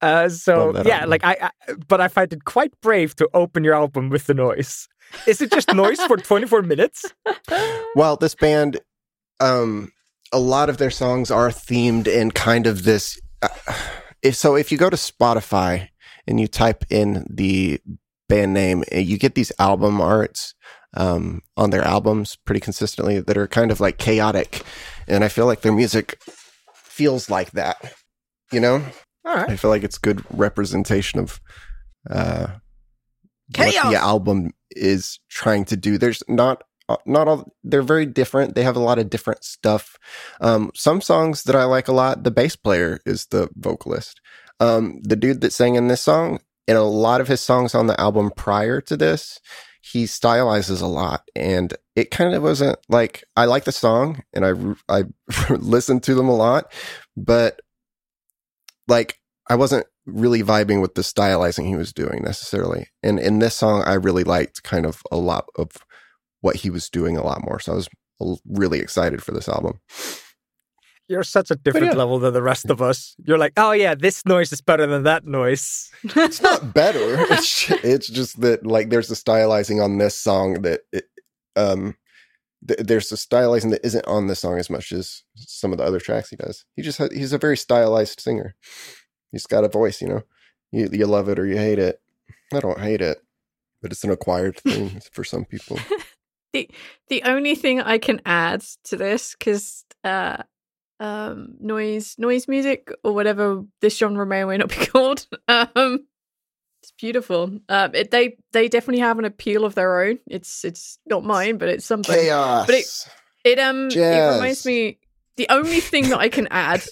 Uh, so yeah, album. like I, I, but I find it quite brave to open your album with the noise. Is it just noise for 24 minutes? Well, this band, um, a lot of their songs are themed in kind of this. If so, if you go to Spotify and you type in the band name, uh, you get these album arts um, on their albums pretty consistently that are kind of like chaotic, and I feel like their music feels like that. You know, All right. I feel like it's good representation of uh, what the album is trying to do. There's not not all. They're very different. They have a lot of different stuff. Um, some songs that I like a lot. The bass player is the vocalist. Um, the dude that sang in this song, in a lot of his songs on the album prior to this, he stylizes a lot and it kind of wasn't like I like the song and I I listened to them a lot, but like I wasn't really vibing with the stylizing he was doing necessarily. And in this song, I really liked kind of a lot of what he was doing a lot more. So I was really excited for this album. You're such a different yeah. level than the rest of us. You're like, oh yeah, this noise is better than that noise. it's not better. It's it's just that like there's a stylizing on this song that it, um th- there's a stylizing that isn't on this song as much as some of the other tracks he does. He just ha- he's a very stylized singer. He's got a voice, you know. You you love it or you hate it. I don't hate it, but it's an acquired thing for some people. The the only thing I can add to this because uh, um, noise noise music or whatever this genre may or may not be called. Um, it's beautiful. Um, it, they they definitely have an appeal of their own. It's it's not mine, but it's something. Chaos. But it it um it reminds me. The only thing that I can add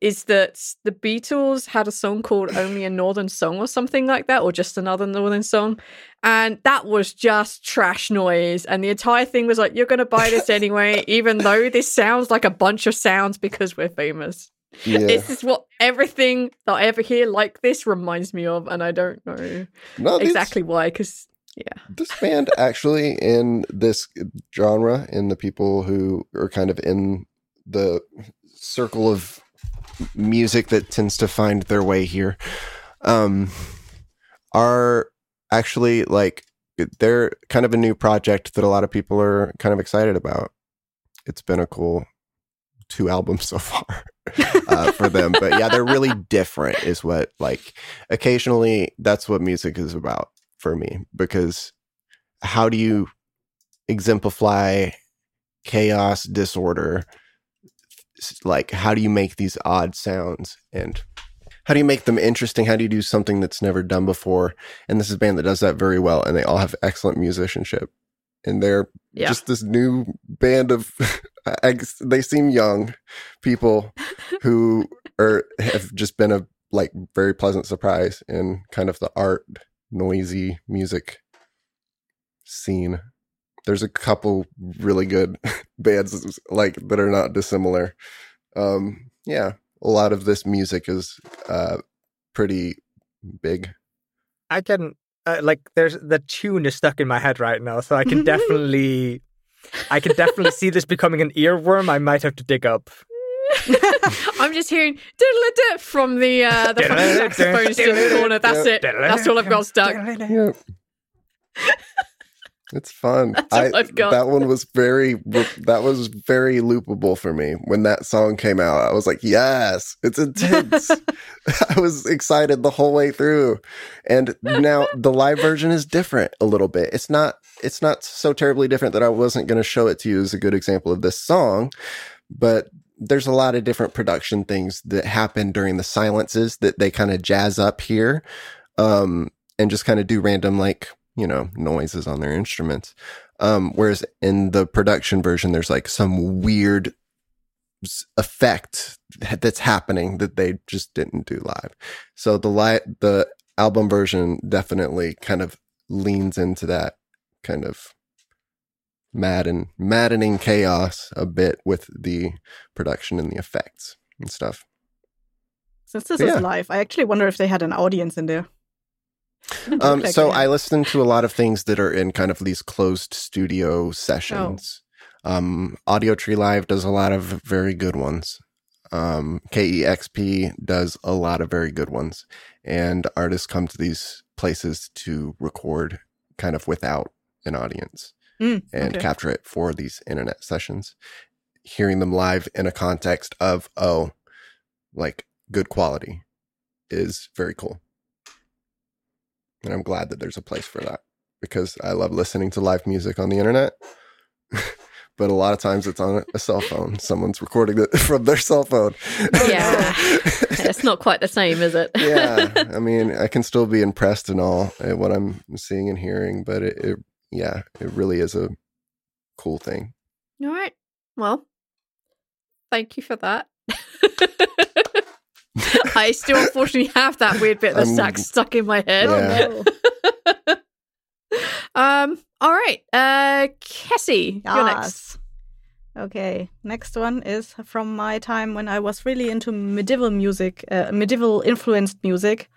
is that the Beatles had a song called Only a Northern Song or something like that, or just another Northern song. And that was just trash noise. And the entire thing was like, you're going to buy this anyway, even though this sounds like a bunch of sounds because we're famous. yeah. This is what everything that I ever hear like this reminds me of. And I don't know No, exactly why, because Yeah. this band actually in this genre in the people who are kind of in the circle of music that tends to find their way here. Um are actually like they're kind of a new project that a lot of people are kind of excited about. It's been a cool two albums so far uh, for them. But yeah they're really different is what like occasionally that's what music is about for me because how do you exemplify chaos disorder like how do you make these odd sounds and how do you make them interesting? How do you do something that's never done before? And this is a band that does that very well and they all have excellent musicianship. And they're Yeah. just this new band of they seem young people who are have just been a like very pleasant surprise in kind of the art noisy music scene there's a couple really good bands like that are not dissimilar um yeah a lot of this music is uh pretty big I can uh, like there's the tune is stuck in my head right now, so I can definitely I can definitely see this becoming an earworm. I might have to dig up. I'm just hearing diddle from the uh, the fucking saxophones in the corner. That's it. That's all I've got stuck. It's fun. I, that one was very that was very loopable for me when that song came out. I was like yes it's intense. I was excited the whole way through. And now the live version is different a little bit. It's not it's not so terribly different that i wasn't going to show it to you as a good example of this song but there's a lot of different production things that happen during the silences that they kind of jazz up here um and just kind of do random like you know noises on their instruments um whereas in the production version there's like some weird effect that's happening that they just didn't do live so the li- the album version definitely kind of leans into that kind of madden maddening chaos a bit with the production and the effects and stuff Since this Yeah. is live, I actually wonder if they had an audience in there. Um, so I listen to a lot of things that are in kind of these closed studio sessions. Um, Audiotree Live does a lot of very good ones. Um, KEXP does a lot of very good ones, and artists come to these places to record kind of without an audience Mm, and okay. capture it for these internet sessions. Hearing them live in a context of oh, like good quality is very cool. And I'm glad that there's a place for that because I love listening to live music on the internet. but a lot of times it's on a cell phone. Someone's recording it from their cell phone. Yeah. it's not quite the same, is it? yeah. I mean, I can still be impressed and all at what I'm seeing and hearing, but it, it yeah, it really is a cool thing. All right. Well, thank you for that. I still unfortunately have that weird bit of the I'm- sax stuck in my head. Yeah. Oh, no. Um. All right. Uh, Cassie, you're next. Okay, next one is from my time when I was really into medieval music, uh, medieval influenced music.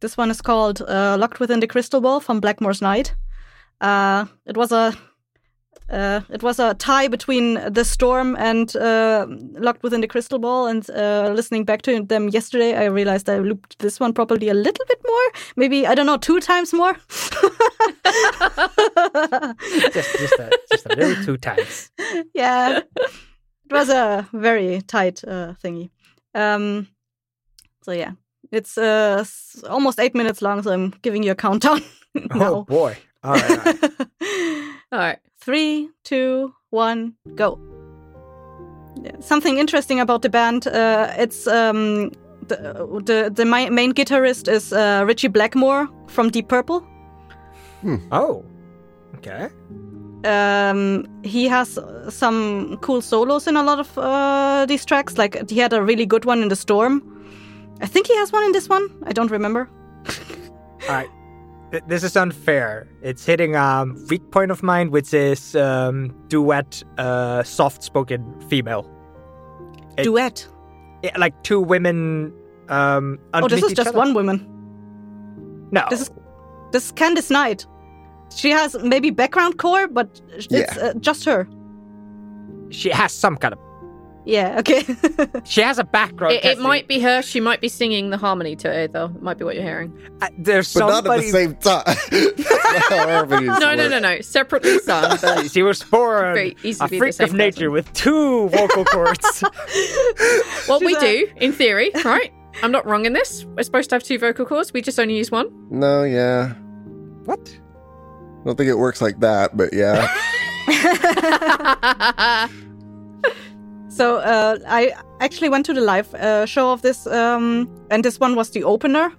This one is called uh, "Locked Within the Crystal Ball" from Blackmore's Night. Uh, it was a uh, it was a tie between the storm and uh, locked within the crystal ball and uh, listening back to them yesterday i realized i looped this one probably a little bit more maybe i don't know two times more just, just, a, just a little two times. yeah it was a very tight uh, thingy um, so yeah it's uh, almost eight minutes long so i'm giving you a countdown Oh boy! All right, all right. All right. Three, two, one, go. Something interesting about the band. Uh, it's um, the the the main guitarist is uh, Ritchie Blackmore from Deep Purple. Oh, okay. Um, he has some cool solos in a lot of uh, these tracks. Like he had a really good one in the Storm. I think he has one in this one. I don't remember. All right. Th- This is unfair. It's hitting a um, weak point of mine, which is um, duet, uh, soft-spoken female. It- Duet. Yeah, like two women. Um, Oh, this is each just other. one woman. No, This is this is Candice Night. She has maybe background core, but it's Yeah. uh, just her. she has some kind of. Yeah. Okay. She has a background. It, it might be her. She might be singing the harmony to it, though. It might be what you're hearing. Uh, there's But not at somebody. the same time. That's not how harmonies No, no, no, no. Separately sung, but She was born Very a to be the freak of nature person. with two vocal cords. what we She's a- do in theory, right? I'm not wrong in this. We're supposed to have two vocal cords. We just only use one. No, yeah. what? I don't think it works like that, but yeah. So uh, I actually went to the live uh, show of this, um, and this one was the opener.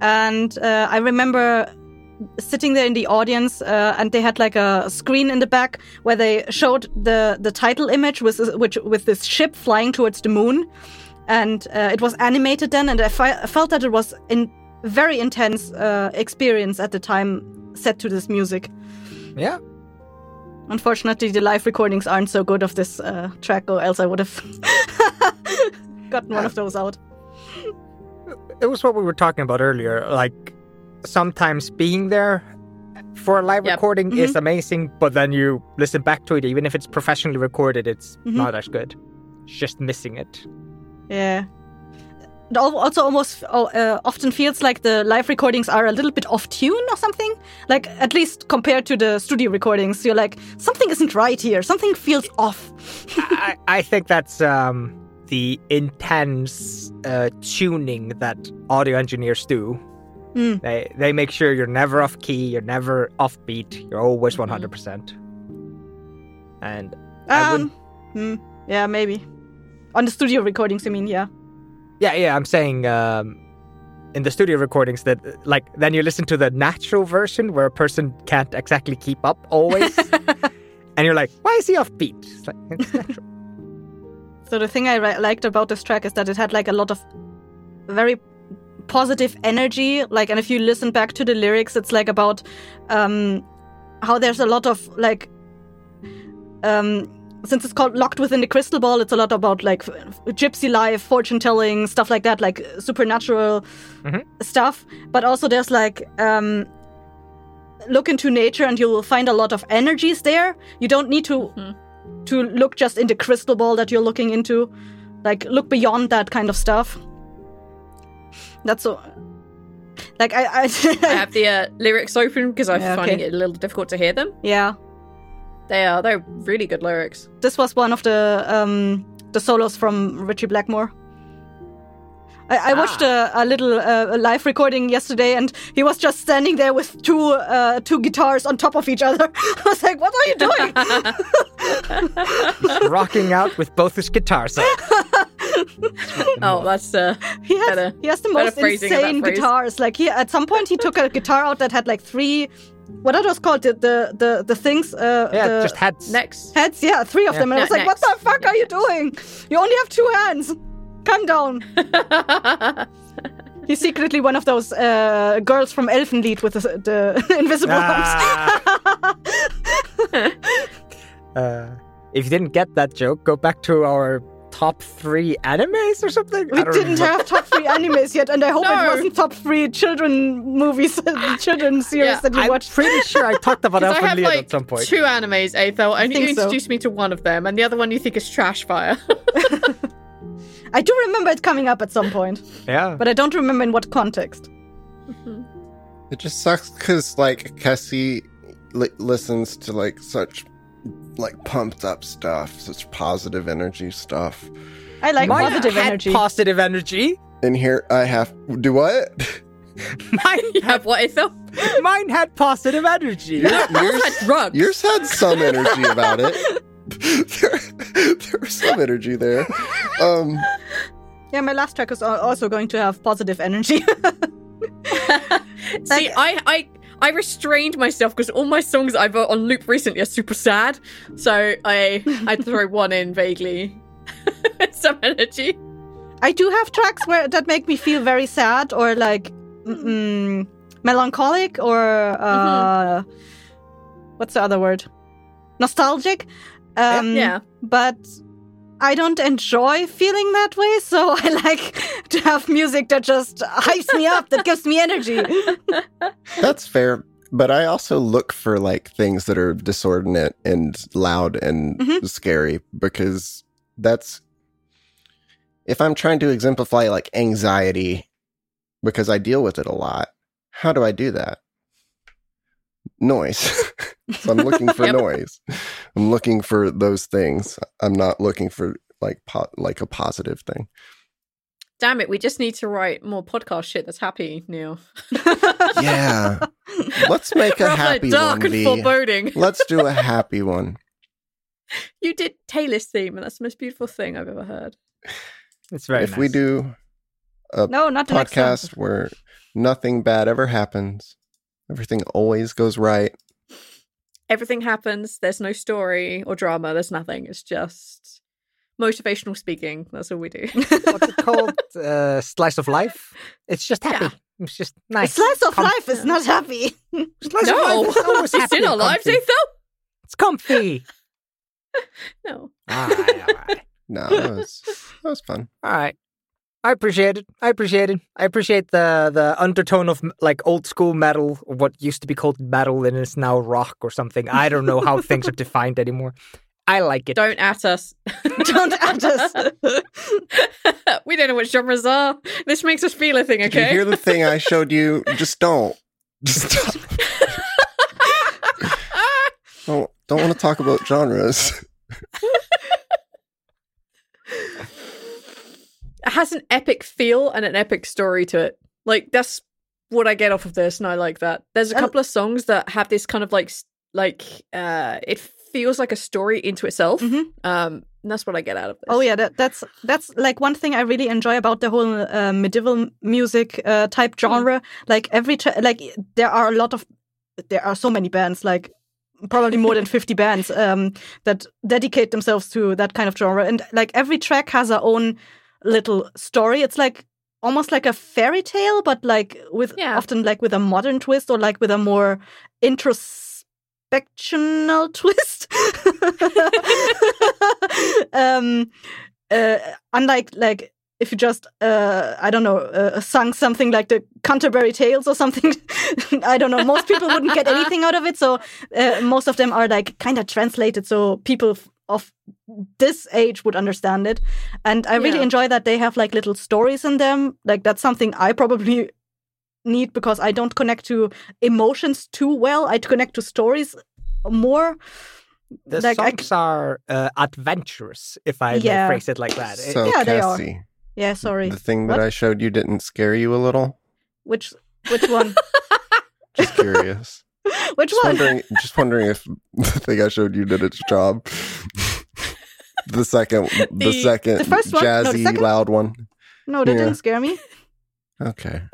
And uh, I remember sitting there in the audience, uh, and they had like a screen in the back where they showed the the title image with which with this ship flying towards the moon, and uh, it was animated then, and I, I felt that it was in very intense uh, experience at the time set to this music. Yeah. Unfortunately, the live recordings aren't so good of this uh, track, or else I would have gotten one of those out. It was what we were talking about earlier. Like sometimes being there for a live Yep. recording is amazing, but then you listen back to it, even if it's professionally recorded, it's Mhm. not as good. It's just missing it. Yeah. It also almost oh, uh, often feels like the live recordings are a little bit off tune or something. Like, at least compared to the studio recordings, you're like, something isn't right here. Something feels off. I, I think that's um, the intense uh, tuning that audio engineers do. Mm. They they make sure you're never off key, you're never off beat, you're always Mhm. 100 percent. And I Um, hmm, yeah, maybe. On the studio recordings, I mean, yeah. Yeah, yeah, I'm saying um, in the studio recordings that like then you listen to the natural version where a person can't exactly keep up always, and you're like, why is he off beat? It's like it's natural. So the thing I liked about this track is that it had like a lot of very positive energy. Like, and if you listen back to the lyrics, it's like about um, how there's a lot of like, um, since it's called locked within the crystal ball, it's a lot about like gypsy life, fortune telling, stuff like that, like supernatural Mhm. stuff. But also there's like um, look into nature and you will find a lot of energies there. You don't need to Mhm. to look just in the crystal ball that you're looking into. Like look beyond that kind of stuff. That's so. Like I, I, I have the uh, lyrics open because I'm Yeah, finding okay. it a little difficult to hear them. yeah. They are they're really good lyrics. This was one of the um the solos from Ritchie Blackmore. I, I watched a, a little uh, live recording yesterday, and he was just standing there with two uh, two guitars on top of each other. I was like, "What are you doing?" rocking out with both his guitars. out. Oh, that's uh He has Better- he has the most phrasing of that insane guitars. Like he at some point he took a guitar out that had like three, what are those called? The the the, the things. Uh, Yeah, the just heads. next. heads. Yeah, three of Yeah. them. And I was Ne- like, what the necks. fuck are you doing? You only have two hands. Calm down. He's secretly one of those uh, girls from Elfen Lied with the, the invisible Ah. arms. Uh, if you didn't get that joke, go back to our top three animes or something. we didn't remember. have top three animes yet, and I hope No. it wasn't top three children movies, children series Yeah, that you I'm watched. pretty sure I talked about I have Elfen Lied like at some point. two animes, Aethel, and you think so. introduced me to one of them, and the other one you think is Trash Fire. I do remember it coming up at some point, Yeah. but I don't remember in what context. Mm-hmm. It just sucks because like Cassie li- listens to like such like pumped up stuff, such positive energy stuff. I like Mine positive had energy. Positive energy. And here I have do what? Mine had, have what, Aethel? mine had positive energy. Your- Yours yours, had drugs. yours had some energy about it. there, there was some energy there. Um, yeah, my last track is also going to have positive energy. See, I, I, I restrained myself because all my songs I've on loop recently are super sad. So I, I throw one in vaguely. Some energy. I do have tracks where that make me feel very sad or like mm, melancholic or uh, what's the other word? Nostalgic. Um, yeah. But I don't enjoy feeling that way, so I like to have music that just hypes me up, that gives me energy. that's fair. But I also look for like things that are disordinate and loud and Mhm. scary because that's if I'm trying to exemplify like anxiety because I deal with it a lot. How do I do that? Noise. so I'm looking for Yep. noise. I'm looking for those things. I'm not looking for like po- like a positive thing. Damn it, we just need to write more podcast shit that's happy, Neil. Yeah. Let's make a Rather than happy dark one. and V. foreboding. Let's do a happy one. You did Taylor's theme, and that's the most beautiful thing I've ever heard. It's very if nice. we do a no, not podcast where nothing bad ever happens, everything always goes right. Everything happens. There's no story or drama. There's nothing. It's just motivational speaking. That's all we do. What's it called? Uh, slice of life. It's just happy. Yeah. It's just A nice. slice of Com- life is not happy. Slice no, of life is it's happy in our lives, comfy. Aethel. It's comfy. No. all right, all right. No, that was that was fun. All right. I appreciate it. I appreciate it. I appreciate the the undertone of like old school metal, or what used to be called metal and is now rock or something. I don't know how things are defined anymore. I like it. Don't at us. Don't at us. we don't know what genres are. This makes us feel a thing, Did you okay? hear the thing I showed you? Just don't. Just stop. don't don't want to talk about genres. It has an epic feel and an epic story to it. Like that's what I get off of this, and I like that. There's a couple of songs that have this kind of like like uh it feels like a story into itself. Mhm. Um, and that's what I get out of this. Oh yeah, that, that's that's like one thing I really enjoy about the whole uh, medieval music uh, type genre. Like every tra- like there are a lot of there are so many bands like probably more than 50 bands um, that dedicate themselves to that kind of genre and like every track has their own little story. It's like almost like a fairy tale but like with Yeah. often like with a modern twist or like with a more introspectional twist. Um uh, unlike like if you just uh i don't know uh, sung something like the canterbury tales or something i don't know most people wouldn't get anything out of it. So uh, most of them are like kind of translated so people of this age would understand it and i really Yeah. enjoy that they have like little stories in them like that's something i probably need because i don't connect to emotions too well i connect to stories more The like, I songs are uh, adventurous, if I Yeah. may phrase it like that. So Yeah, they are. Yeah sorry the thing that What? I showed you didn't scare you a little? which which one Just curious. which just one wondering just wondering if the thing I showed you did its job. The second the, The- second the first one? No, the jazzy second? loud one. no that Yeah. didn't scare me Okay.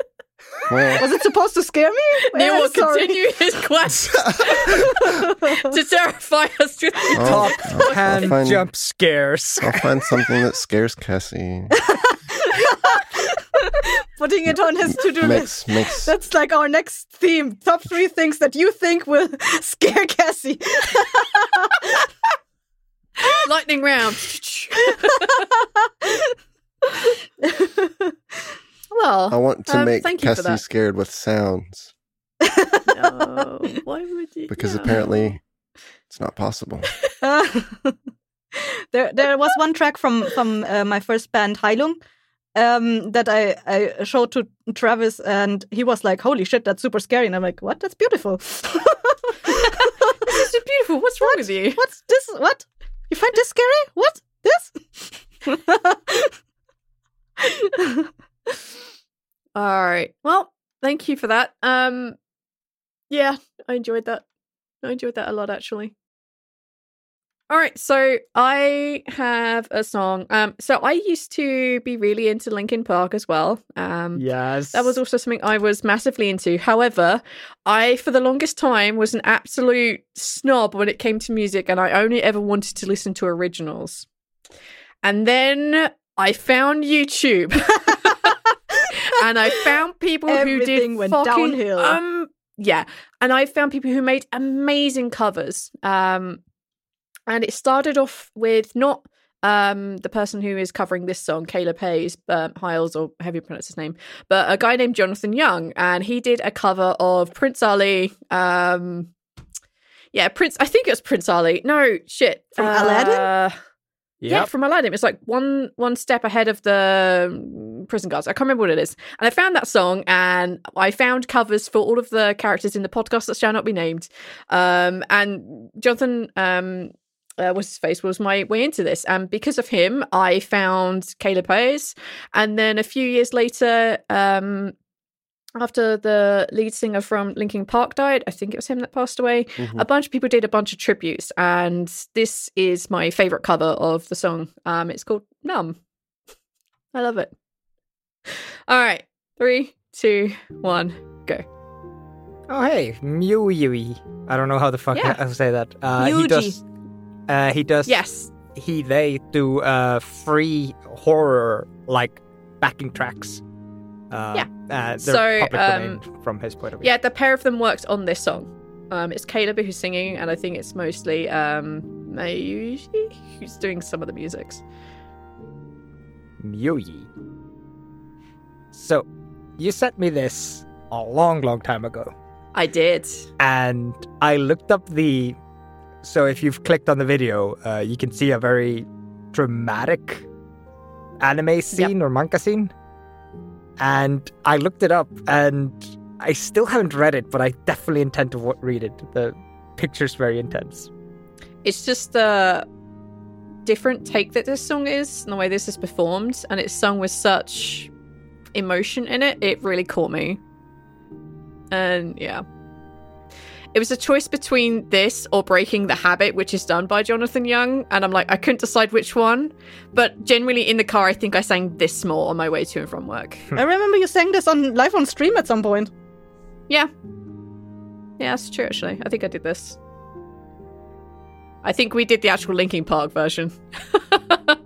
Well, Was it supposed to scare me? Neil Eh, will sorry. continue his quest to terrify us with I'll- Top I'll- I'll find- jump scares. I'll find something that scares Cassie. putting it on his to-do makes list. makes That's like our next theme. Top three things that you think will scare Cassie. Lightning round. Well, I want to Um, make thank you Cassie scared with sounds no. Why would you? because no. apparently it's not possible. there, there was one track from from uh, my first band, Heilung, um, that I, I showed to Travis, and he was like, "Holy shit, that's super scary!" And I'm like, "What? That's beautiful." this is beautiful. What's wrong with you? What's this? What? You find this scary? What? This? All right. Well, thank you for that. Um, yeah, I enjoyed that. I enjoyed that a lot, actually. All right, so I have a song. Um, so I used to be really into Linkin Park as well. Um, Yes. That was also something I was massively into. However, I, for the longest time, was an absolute snob when it came to music, and I only ever wanted to listen to originals. And then I found YouTube, and I found people who Everything did went fucking, downhill. Um, yeah, and I found people who made amazing covers. Um, and it started off with not um the person who is covering this song, Caleb Hayes, um, Hyles, or however you pronounce his name, but a guy named Jonathan Young, and he did a cover of Prince Ali. Um, yeah, Prince. I think it was Prince Ali. No, shit. From Aladdin? Uh, Yeah, from Aladdin. It's like one one step ahead of the um, prison guards. I can't remember what it is. And I found that song, and I found covers for all of the characters in the podcast that shall not be named. Um, and Jonathan, um, uh, what's his face, was my way into this. And because of him, I found Caleb Hayes. And then a few years later, um, after the lead singer from Linkin Park died, I think it was him that passed away. Mhm. A bunch of people did a bunch of tributes, and this is my favorite cover of the song. Um, it's called "Numb." I love it. All right, three, two, one, go. Oh hey, Mew I don't know how the fuck Yeah. I say that. Uh, he does. Uh, he does. Yes, He they do uh free horror like backing tracks. Uh, Yeah. Uh, So, um, from his point of view. yeah, the pair of them worked on this song. Um, it's Caleb who's singing, and I think it's mostly um, Mayushi who's doing some of the musics. Myoyi. So, you sent me this a long, long time ago, I did. and I looked up the. So, if you've clicked on the video, uh, you can see a very dramatic anime scene or manga scene. And I looked it up, and I still haven't read it, but I definitely intend to w- read it. The picture's very intense. It's just the different take that this song is and the way this is performed, and it's sung with such emotion in it. It really caught me. And yeah. It was a choice between this or Breaking the Habit, which is done by Jonathan Young. And I'm like, I couldn't decide which one. But generally in the car, I think I sang this more on my way to and from work. I remember you sang this on live on stream at some point. Yeah. Yeah, that's true, actually. I think I did this. I think we did the actual Linkin Park version.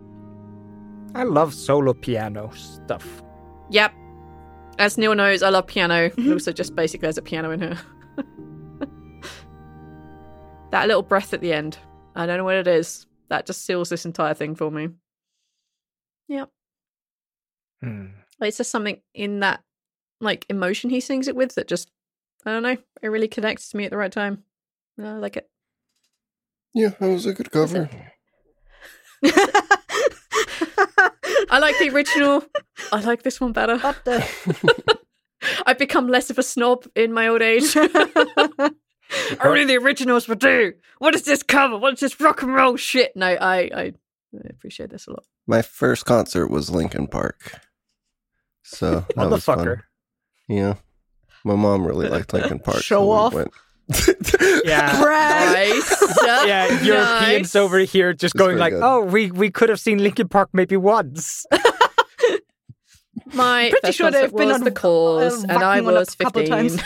I love solo piano stuff. Yep. As Neil knows, I love piano. and also, just basically, there's a piano in here. that little breath at the end. I don't know what it is. That just seals this entire thing for me. Yep. Hmm. It's just something in that, like, emotion he sings it with that just, I don't know, it really connects to me at the right time. I like it. Yeah, that was a good cover. I like the original. I like this one better. I've become less of a snob in my old age. Only the originals will do. What is this cover? What is this rock and roll shit? No, I, I, I appreciate this a lot. My first concert was Linkin Park. So that was fun. Motherfucker. Yeah. My mom really liked Linkin Park. Show so we off. went. Yeah. Brag. Nice. yeah, Europeans Nice. over here just It's going like, good. "Oh, we we could have seen Linkin Park maybe once." My Pretty first sure they've concert been was on the cause, uh, and I Wacken on a was couple fifteen.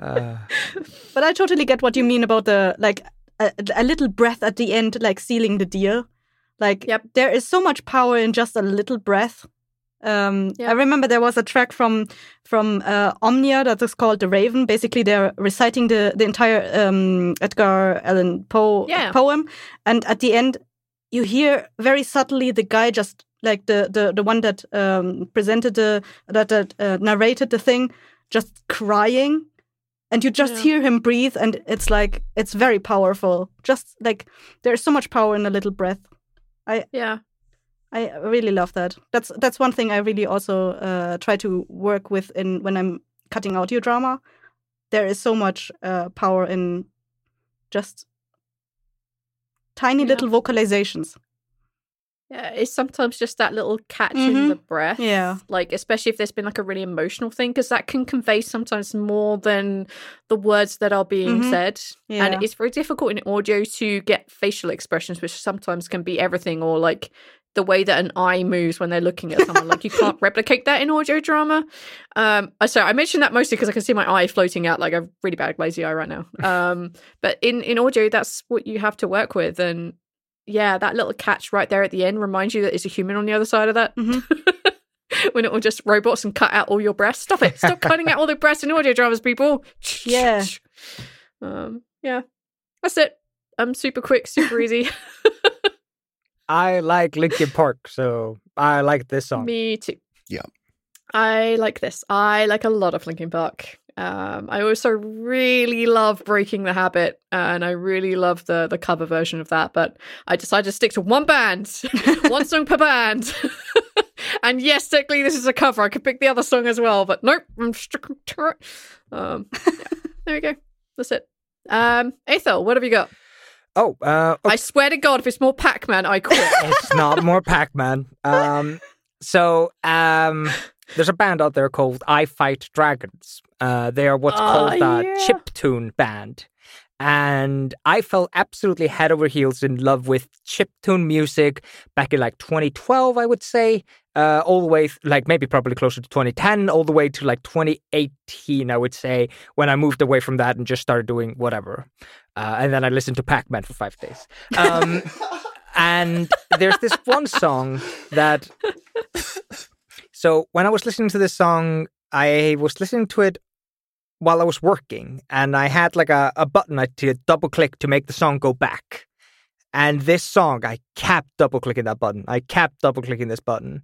Uh, But I totally get what you mean about the like a, a little breath at the end, like sealing the deal. Like Yep. there is so much power in just a little breath. Um, Yeah. I remember there was a track from from uh, Omnia that is called "The Raven." Basically, they're reciting the the entire um, Edgar Allan Poe Yeah. poem, and at the end, you hear very subtly the guy just like the the the one that um, presented the that that uh, narrated the thing, just crying, and you just Yeah. hear him breathe, and it's like it's very powerful. Just like there's so much power in a little breath. I yeah. I really love that. That's that's one thing I really also uh, try to work with in when I'm cutting audio drama. There is so much uh, power in just tiny Yeah. little vocalizations. Yeah, it's sometimes just that little catch in Mhm. the breath. Yeah. Like, especially if there's been like a really emotional thing, because that can convey sometimes more than the words that are being Mhm. said. Yeah. And it's very difficult in audio to get facial expressions, which sometimes can be everything or like the way that an eye moves when they're looking at someone. like, you can't replicate that in audio drama. Um, uh, so I mentioned that mostly because I can see my eye floating out like a really bad lazy eye right now. Um, but in, in audio, that's what you have to work with. And yeah, that little catch right there at the end reminds you that it's a human on the other side of that. Mhm. when it will just robots and cut out all your breasts. Stop it! Stop cutting out all the breasts in audio dramas, people. Yeah. Um. Yeah. That's it. I'm super quick, super easy. I like Linkin Park, so I like this song. Me too. Yeah. I like this. I like a lot of Linkin Park. Um, I also really love Breaking the Habit, and I really love the the cover version of that. But I decided to stick to one band, one song per band. and yes, technically this is a cover. I could pick the other song as well, but nope, I'm sticking to it. Um, yeah. there we go. That's it. Um, Aethel, what have you got? Oh, uh, I swear to God, if it's more Pac Man, I quit. it's not more Pac-Man. Um, so um, there's a band out there called I Fight Dragons. Uh, they are what's Ah, called a yeah. chiptune band. And I fell absolutely head over heels in love with chiptune music back in like 2012, I would say, uh, all the way, th- like maybe probably closer to 2010, all the way to like 2018, I would say, when I moved away from that and just started doing whatever. Uh, and then I listened to Pac Man for five days. Um, and there's this one song that. So when I was listening to this song, I was listening to it while I was working, and I had like a, a button I to double click to make the song go back. And this song, I kept double clicking that button. I kept double clicking this button.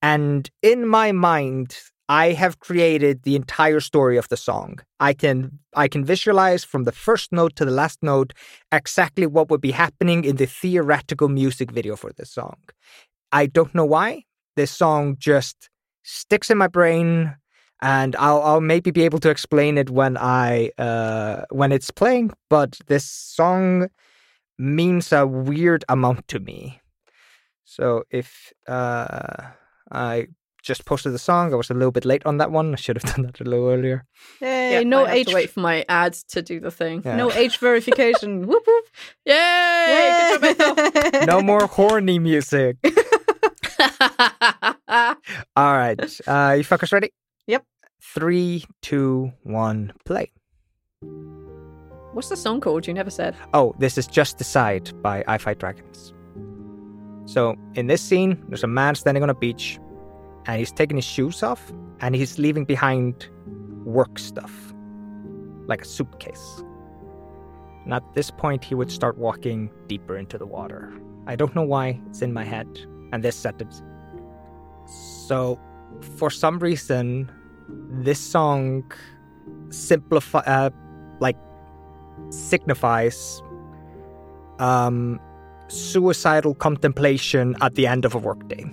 And in my mind, I have created the entire story of the song. I can I can visualize from the first note to the last note exactly what would be happening in the theoretical music video for this song. I don't know why. This song just sticks in my brain and I'll I'll maybe be able to explain it when I uh when it's playing, but this song means a weird amount to me. So if uh I just posted the song, I was a little bit late on that one. I should have done that a little earlier. Hey, Yeah, no I have age, to wait for my ads to do the thing. Yeah. no age verification. whoop whoop. Yay! Good job, No more horny music. All right. Uh you fuckers ready? Yep. Three, two, one, play. What's the song called? You never said. Oh, this is Just Decide by I Fight Dragons. So, in this scene, there's a man standing on a beach and he's taking his shoes off and he's leaving behind work stuff, like a suitcase. And at this point, he would start walking deeper into the water. I don't know why, it's in my head. And this sentence. So, for some reason, this song simplify, uh, like, signifies um, suicidal contemplation at the end of a workday.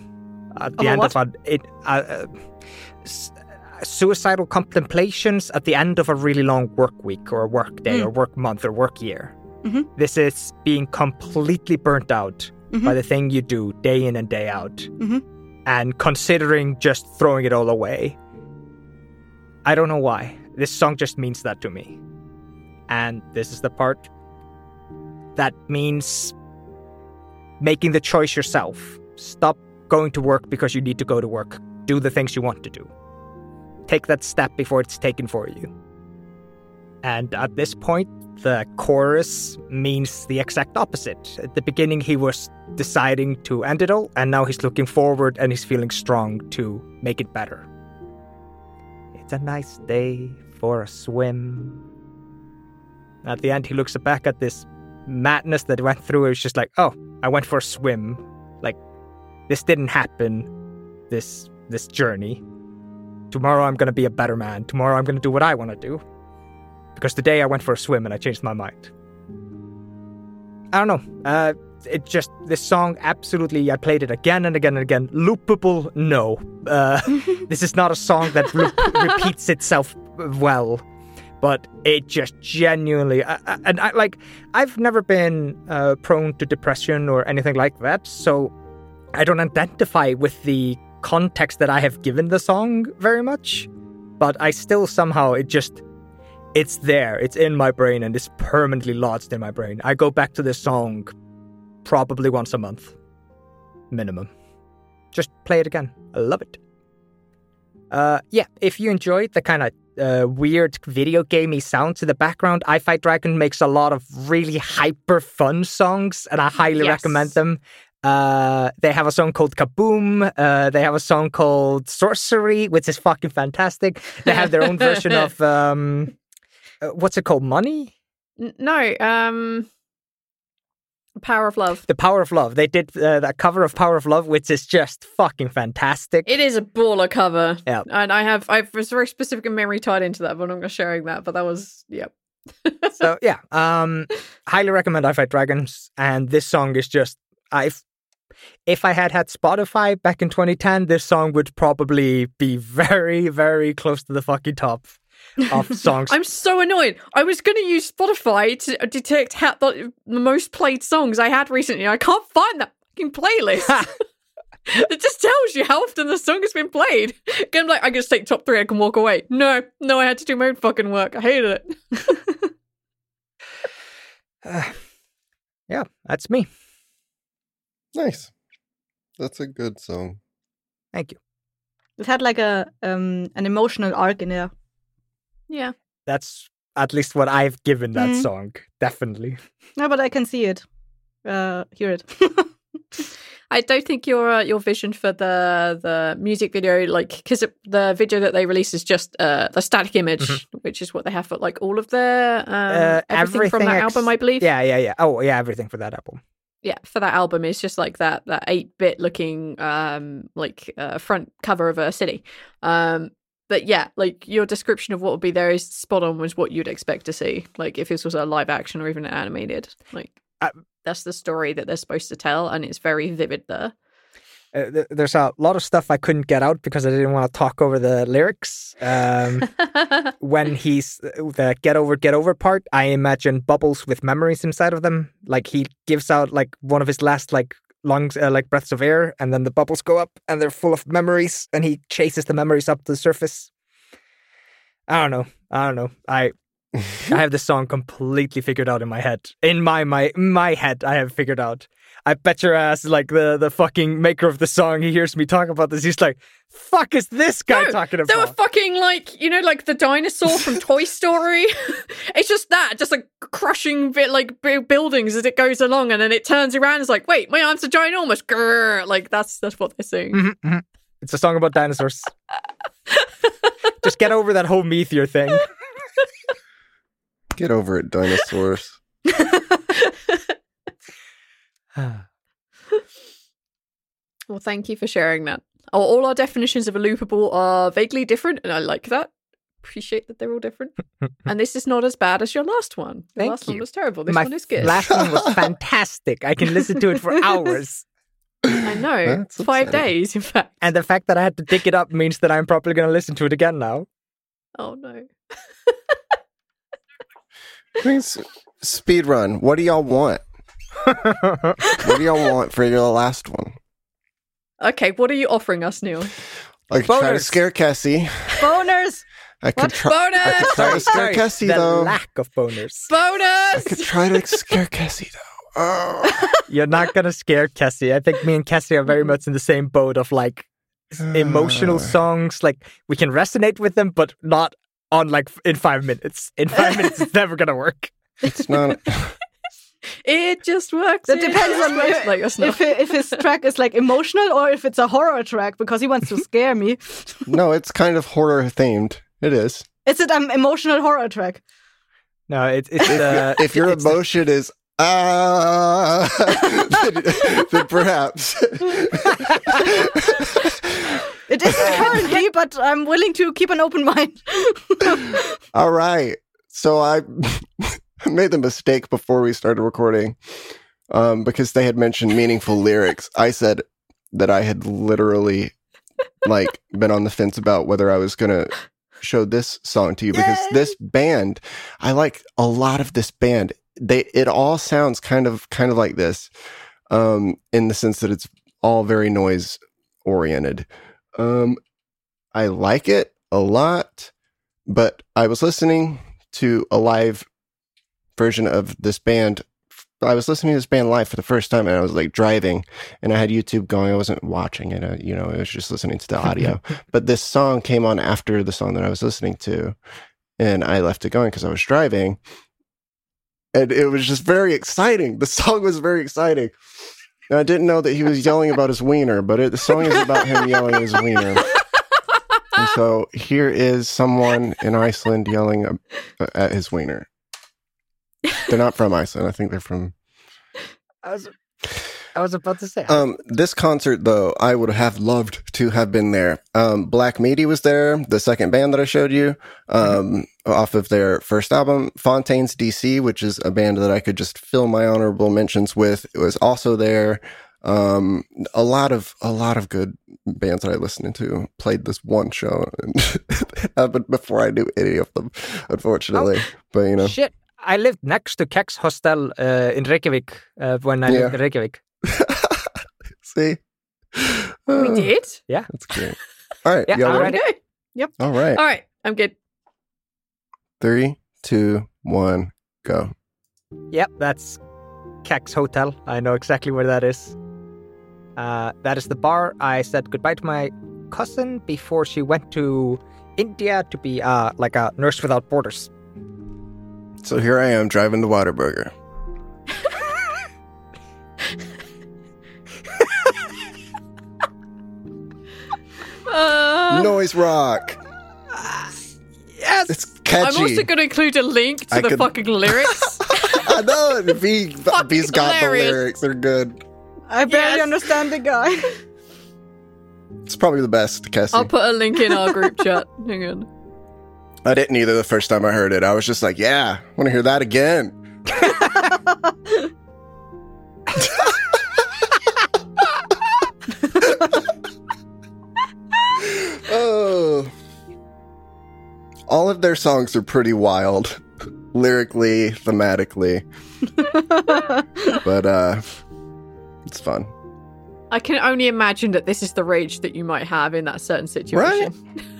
At the a end what? of a it, uh, uh, s- suicidal contemplations at the end of a really long work week or a work day Mm. or work month or work year. Mhm. This is being completely burnt out by Mhm. the thing you do day in and day out, Mhm. And considering just throwing it all away. I don't know why. This song just means that to me. And this is the part that means making the choice yourself. Stop going to work because you need to go to work. Do the things you want to do. Take that step before it's taken for you. And at this point, the chorus means the exact opposite. At the beginning, he was deciding to end it all, and now he's looking forward and he's feeling strong to make it better. It's a nice day for a swim. At the end, he looks back at this madness that went through. It's just like, oh, I went for a swim. Like, this didn't happen. This this journey. Tomorrow, I'm gonna be a better man. Tomorrow, I'm gonna do what I want to do. Because today, I went for a swim and I changed my mind. I don't know. Uh, it just this song absolutely. I played it again and again and again. Loopable, no. Uh, this is not a song that re- repeats itself well but it just genuinely I, I, and I like I've never been uh, prone to depression or anything like that, so I don't identify with the context that I have given the song very much. But I still somehow it just it's there, it's in my brain, and it's permanently lodged in my brain. I go back to this song probably once a month, minimum. Just play it again. I love it. Uh, yeah, if you enjoyed the kind of uh, weird video gamey sound to the background. I Fight Dragon makes a lot of really hyper fun songs, and I highly Yes. recommend them. Uh, they have a song called Kaboom. Uh, they have a song called Sorcery, which is fucking fantastic. They have their own version of um, uh, what's it called? Money. N- no, um, Power of Love. The Power of Love. They did uh, that cover of Power of Love, which is just fucking fantastic. It is a baller cover. Yeah. And I have, I was very specific in memory tied into that, but I'm not sharing that. But that was, yep. so yeah, um, highly recommend I Fight Dragons. And this song is just I've if I had had Spotify back in 2010, this song would probably be very, very close to the fucking top of songs. I'm so annoyed. I was going to use Spotify to detect how the, the most played songs I had recently. I can't find that fucking playlist. it just tells you how often the song has been played. And I'm like, I can just take top three. I can walk away. No, no, I had to do my own fucking work. I hated it. Uh, yeah, that's me. Nice. That's a good song. Thank you. It had like a um an emotional arc in there. Yeah. That's at least what I've given that Mm. song. Definitely. No, but I can see it, uh, hear it. I don't think your uh, your vision for the the music video, like, because the video that they release is just uh, the static image, which is what they have for like all of their um, Uh, everything, from that ex- album, I believe. Yeah, yeah, yeah. Oh, yeah, everything for that album. yeah, for that album is just like that that eight bit looking um like uh, front cover of a city. Um, but yeah, like your description of what would be there is spot on. Was what you'd expect to see, like if this was a live action or even animated. Like Uh, that's the story that they're supposed to tell, and it's very vivid there. Uh, th- there's a lot of stuff I couldn't get out because I didn't want to talk over the lyrics. Um, when he's the get over get over part i imagine bubbles with memories inside of them like he gives out like one of his last like lungs uh, like breaths of air and then the bubbles go up and they're full of memories and he chases the memories up to the surface. I don't know. I don't know. I i have the song completely figured out in my head. In my my my head i have figured out i bet your ass like the the fucking maker of the song he hears me talk about this he's like fuck is this guy No, talking They were fucking like you know, like the dinosaur from Toy Story. it's just that, just like crushing bit like buildings as it goes along, and then it turns around. It's like, wait, my arms are ginormous. Grrr. Like that's that's what they're saying. Mhm, mhm. It's a song about dinosaurs. Just get over that whole meteor thing. Get over it, dinosaurs. Well, thank you for sharing that. All our definitions of a loopable are vaguely different, and I like that. Appreciate that they're all different. and this is not as bad as your last one. Your Thank last one you. was terrible. This My one is good. last one was fantastic. I can listen to it for hours. I know. That's Five upsetting. days, in fact. And the fact that I had to dig it up means that I'm probably going to listen to it again now. Oh no. Please, speed run. What do y'all want? What do y'all want for your last one? Okay, what are you offering us, Neil? I could try to scare Cassie. Boners! I could What? try. I Bonus! could try to scare Cassie the though. lack of boners. I Bonus! could try to scare Cassie though. Oh. You're not going to scare Cassie. I think me and Cassie are very much in the same boat of like emotional Uh. songs. Like we can resonate with them, but not on like in five minutes. In five minutes, it's never going to work. It's not. It just works. That It depends on works like your snuff. if if his track is like emotional or if it's a horror track because he wants to scare me. no, it's kind of horror themed. It is. Is it an emotional horror track? No, it's it's uh, If your it's- emotion is ah, then, then perhaps. It isn't currently, but I'm willing to keep an open mind. All right. So I made the mistake before we started recording um, because they had mentioned meaningful lyrics. I said that I had literally like been on the fence about whether I was going to show this song to you because this band, I like a lot of this band. They it all sounds kind of kind of like this um in the sense that it's all very noise oriented. Um I like it a lot, but I was listening to a live version of this band. I was listening to this band live for the first time, and I was like driving, and I had YouTube going. I wasn't watching it, you know, I was just listening to the audio. but this song came on after the song that I was listening to, and I left it going because I was driving, and it was just very exciting. The song was very exciting. And I didn't know that he was yelling about his wiener, but it, the song is about him yelling his wiener. And so here is someone in Iceland yelling uh, at his wiener. They're not from Iceland. I think they're from. I was I was about to say. Um, this concert, though, I would have loved to have been there. Um, Black Midi was there, the second band that I showed you, um, off of their first album, Fontaines DC, which is a band that I could just fill my honorable mentions with. It was also there. Um, a lot of a lot of good bands that I listened to played this one show, and happened before I knew any of them, unfortunately. But you know, Shit, I lived next to Kex Hostel uh, in Reykjavik uh, when I lived in Reykjavik. see, we did. Yeah, That's great. All right, Yeah, y'all I'm ready? ready. All right, All right, I'm good. three, two, one, go. Yep, that's Kex Hotel. I know exactly where that is. Uh, that is the bar I said goodbye to my cousin before she went to India to be uh, like a nurse without borders. So here I am driving to Whataburger. Uh, Noise rock. Yes. It's catchy. I'm also going to include a link to I the could- fucking lyrics. I know it. If, he, if he's got hilarious. the lyrics, they're good. I barely Yes. understand the guy. It's probably the best, Cassie. I'll put a link in our group chat. Hang on. I didn't either the first time I heard it. I was just like, yeah, I want to hear that again. oh. All of their songs are pretty wild, lyrically, thematically, but uh it's fun. I can only imagine that this is the rage that you might have in that certain situation.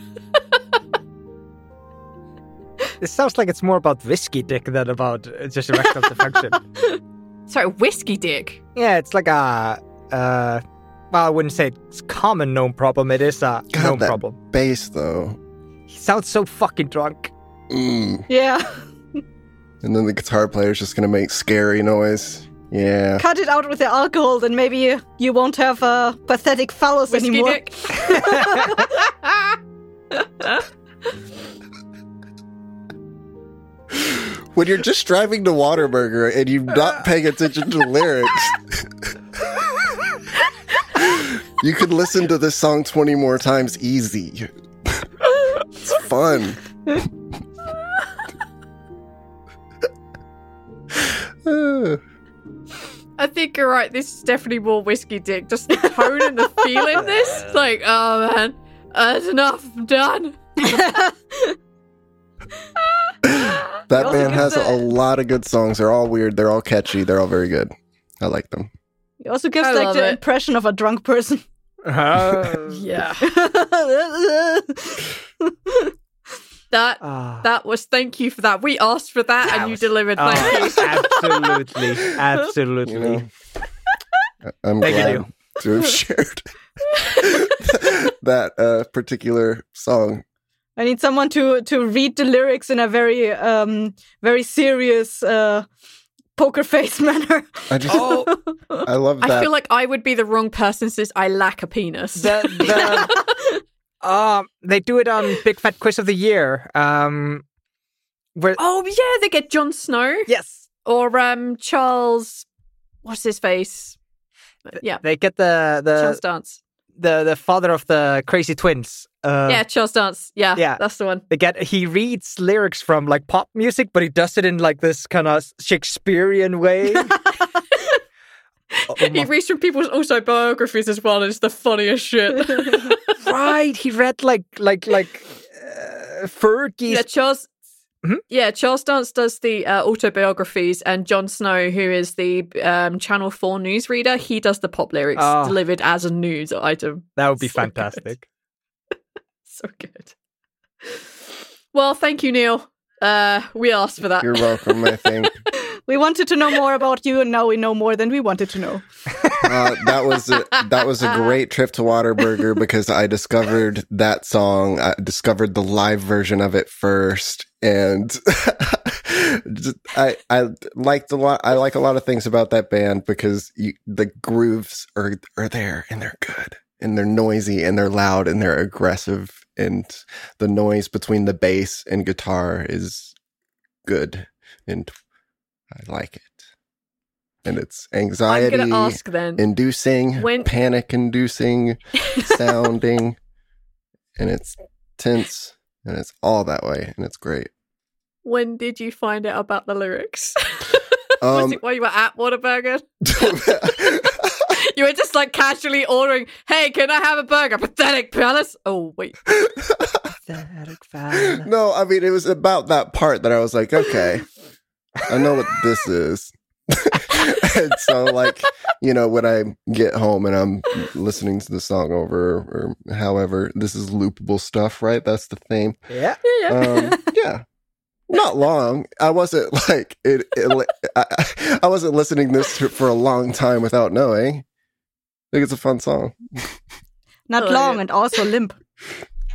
This sounds like it's more about whiskey dick than about uh, just erectile dysfunction. Sorry, whiskey dick. Yeah, it's like a. Uh, well, I wouldn't say it's common known problem. It is a God, known that- problem. Bass though. He sounds so fucking drunk. Mm. yeah. And then the guitar player's just gonna make scary noise. Yeah. Cut it out with the alcohol, then maybe you, you won't have a pathetic phallus Whiskey anymore. dick. When you're just driving to Whataburger and you're not paying attention to the lyrics, you could listen to this song 20 more times easy. it's fun. I think you're right. This is definitely more whiskey dick. Just the tone and the feel in this. Like, oh man, that's enough. I'm done. That man has a a- lot of good songs. They're all weird. They're all catchy. They're all very good. I like them. He also gives I like the it. impression of a drunk person. Yeah. That Ah. that was. Thank you for that. We asked for that, That and you was- delivered. Oh, Thank you. absolutely, absolutely. You know, I- I'm Thank glad you. to have shared that uh, particular song I need someone to to read the lyrics in a very um very serious uh poker face manner. I just Oh, I love that. I feel like I would be the wrong person since I lack a penis. the, the, um, they do it on Big Fat Quiz of the Year. Um, where oh yeah, they get Jon Snow yes, or um Charles. What's his face? Yeah, they get the Charles the Dance. the, the father of the crazy twins. Uh, yeah, Charles Dance. Yeah, yeah. that's the one. they get he reads lyrics from like pop music, but he does it in like this kind of Shakespearean way. Oh he my- reads from people's autobiographies as well, and it's the funniest shit. right, he read like like like uh, Fergie's yeah, Charles. Mhm. Yeah, Charles Dance does the uh, autobiographies, and Jon Snow, who is the um, Channel Four newsreader, he does the pop lyrics Oh. delivered as a news item. That would be So good. So good. Well, thank you, Neil. Uh, we asked for that. You're welcome. I think we wanted to know more about you, and now we know more than we wanted to know. uh, that was a, that was a great trip to Whataburger because I discovered that song. I discovered the live version of it first, and I I liked a lot. I like a lot of things about that band because you, the grooves are are there and they're good and they're noisy and they're loud and they're aggressive and the noise between the bass and guitar is good and I like it. And it's anxiety ask, then, inducing, When- panic inducing sounding, and it's tense and it's all that way and it's great. when did you find out about the lyrics? Was Um, it while you were at Whataburger? You were just like casually ordering, hey, can I have a burger? Pathetic palace. Oh, wait. Pathetic palace. no, I mean it was about that part that I was like, okay, I know what this is. and so like, you know, when I get home and I'm listening to the song over or however, this is loopable stuff, right? That's the theme. Yeah. Yeah, yeah. um, yeah not long i wasn't like it, it I, I wasn't listening this for a long time without knowing i think it's a fun song Not Oh, long yeah. and also limp.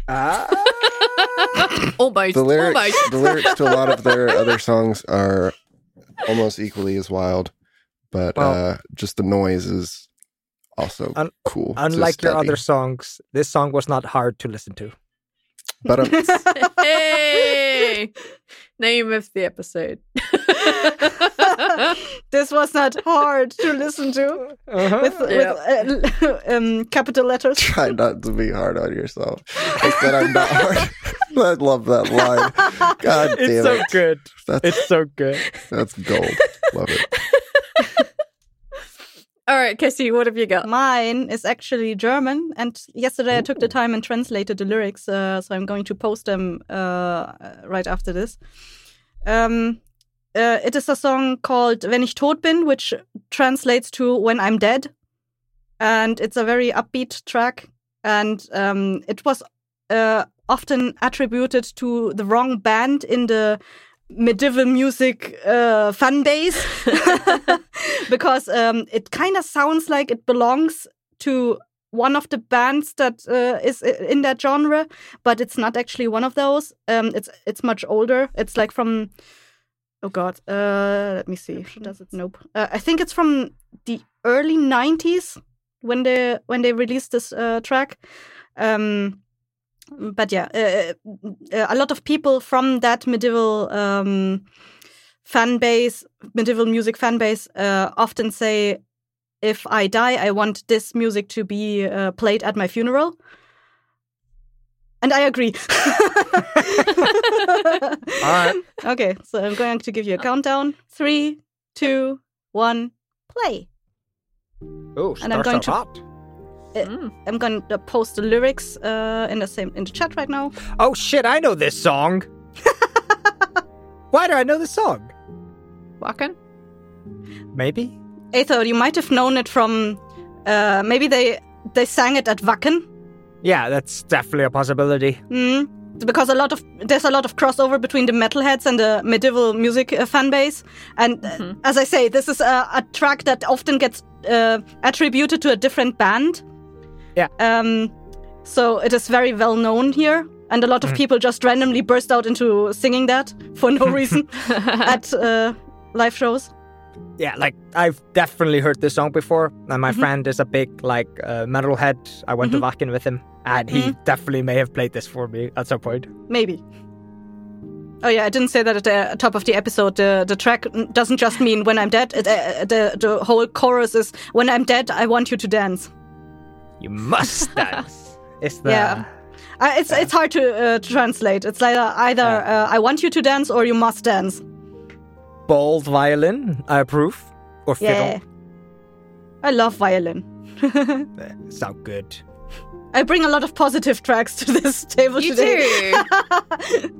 Ah. almost. the lyrics Almost. the lyrics to a lot of their other songs are almost equally as wild but Well- uh just the noise is also Un- cool Unlike your other songs, this song was not hard to listen to. but um, hey! Name of the episode. this was not hard to listen to Uh-huh. with, with uh, um, capital letters. try not to be hard on yourself i said i'm not hard i love that line god damn It's so it good. that's It's so good. that's gold love it All right, Cassie, what have you got? Mine is actually German, and yesterday I took the time and translated the lyrics, uh, so I'm going to post them uh, right after this. Um, uh, it is a song called Wenn ich tot bin, which translates to When I'm Dead. And it's a very upbeat track, and um, it was uh, often attributed to the wrong band in the medieval music uh, fan base because um, it kind of sounds like it belongs to one of the bands that uh, is in that genre, but it's not actually one of those. Um, it's it's much older. It's like from oh god, uh, let me see. Does it? Nope. Uh, I think it's from the early '90s when they when they released this uh, track. Um, but yeah, uh, uh, a lot of people from that medieval um, fan base, medieval music fan base, uh, often say, "If I die, I want this music to be uh, played at my funeral." And I agree. All right. Okay, so I'm going to give you a countdown: three, two, one, play. Oh, And I'm going to- hot. Mm. I'm going to post the lyrics uh, in the same in the chat right now. Oh shit! I know this song. Why do I know this song? Wacken? Maybe. Aethel, you might have known it from uh, maybe they they sang it at Wacken. Yeah, that's definitely a possibility. Mm, because a lot of there's a lot of crossover between the metalheads and the medieval music uh, fan base. And uh, Mhm. as I say, this is a, a track that often gets uh, attributed to a different band. Yeah. Um, so it is very well known here. and a lot of people just randomly burst out into singing that for no reason at uh, live shows. Yeah, like I've definitely heard this song before, and my Mhm. friend is a big like uh, metalhead. I went Mhm. to Wacken with him, and he Mhm. definitely may have played this for me at some point. Maybe. Oh yeah, I didn't say that at the top of the episode. The the track doesn't just mean when I'm dead. It, uh, the the whole chorus is when I'm dead, I want you to dance. You must dance. It's the Yeah. Uh, it's it's hard to uh, translate. It's like uh, either uh, I want you to dance or you must dance. Bald violin. I approve. Or fiddle. Yeah. I love violin. Eh, Sound good. I bring a lot of positive tracks to this table You today. do.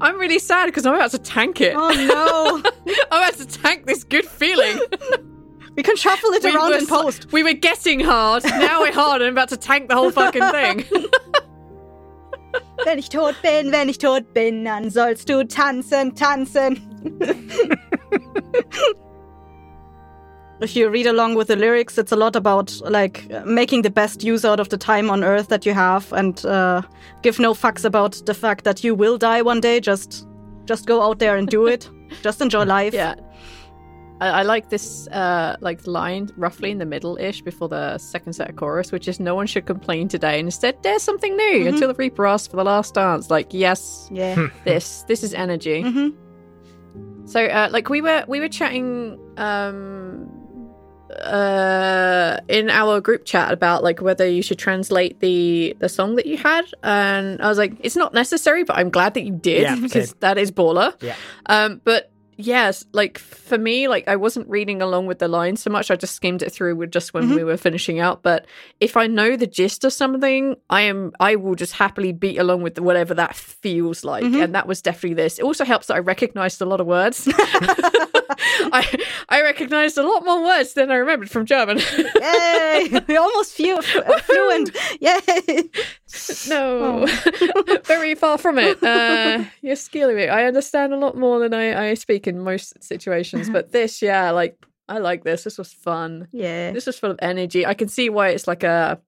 I'm really sad because I'm about to tank it. oh no. I'm about to tank this good feeling. We can shuffle it We around in post. We were getting hard. Now we're hard and I'm about to tank the whole fucking thing. Wenn ich tot bin, wenn ich tot bin, dann sollst du tanzen, tanzen. if you read along with the lyrics, it's a lot about like making the best use out of the time on Earth that you have, and uh, give no fucks about the fact that you will die one day. Just, just go out there and do it. just enjoy life. yeah. I, I like this uh like line roughly in the middle ish before the second set of chorus, which is no one should complain today. And instead there's something new Mhm. until the Reaper asks for the last dance. Like, yes, Yeah. this. This is energy. hmm So, uh, like we were we were chatting um, uh, in our group chat about like whether you should translate the the song that you had, and I was like, it's not necessary, but I'm glad that you did Yeah, because same. that is baller. Yeah. Um, but yes, like for me, like I wasn't reading along with the lines so much. I just skimmed it through with just when Mhm. we were finishing out. But if I know the gist of something, I am I will just happily beat along with whatever that feels like. Mhm. And that was definitely this. It also helps that I recognized a lot of words. I I recognized a lot more words than I remembered from German. Yay! We're almost fu- f- fluent. Yay! No, very far from it. Uh, you're skilling me. I understand a lot more than I, I speak in most situations, but this, yeah, like I like this. This was fun. Yeah. This was full of energy. I can see why it's like a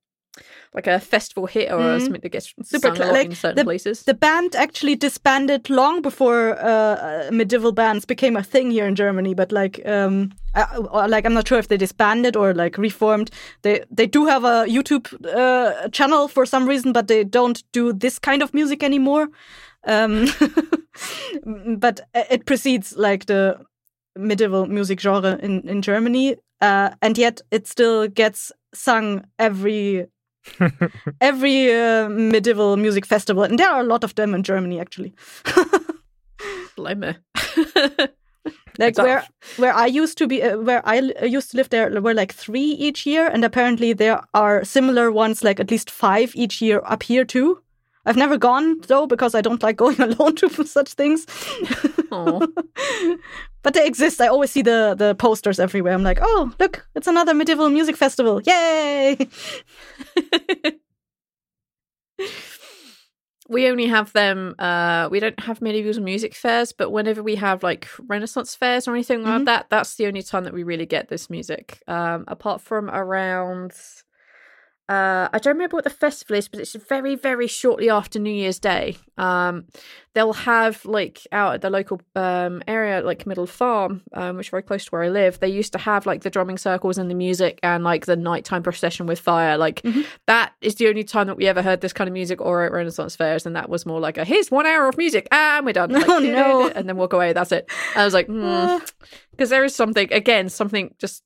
like a festival hit or Mhm. something that gets Super sung lot like, in certain the- places. The band actually disbanded long before uh, medieval bands became a thing here in Germany. But like, um, I, like I'm not sure if they disbanded or like reformed. They they do have a YouTube uh, channel for some reason, but they don't do this kind of music anymore. Um, but it precedes like the medieval music genre in in Germany, uh, and yet it still gets sung every every uh, medieval music festival, and there are a lot of them in Germany actually. Blimey. like where off. where I used to be, uh, where I li- used to live, there were like three each year, and apparently there are similar ones, like at least five each year up here too. I've never gone though because I don't like going alone to such things. But they exist. I always see the the posters everywhere. I'm like, oh look, it's another medieval music festival! Yay! we only have them uh we don't have medieval music fairs but whenever we have like renaissance fairs or anything like Mhm. that that's the only time that we really get this music um apart from around uh i don't remember what the festival is but it's very very shortly after new year's day. Um they'll have like out at the local um area like middle farm um which is very close to where i live. They used to have like the drumming circles and the music and like the nighttime procession with fire. Like Mhm. that is the only time that we ever heard this kind of music or at renaissance fairs and that was more like a here's one hour of music and we're done. Like, Oh, no. and then walk away that's it. I was like because there is something again something just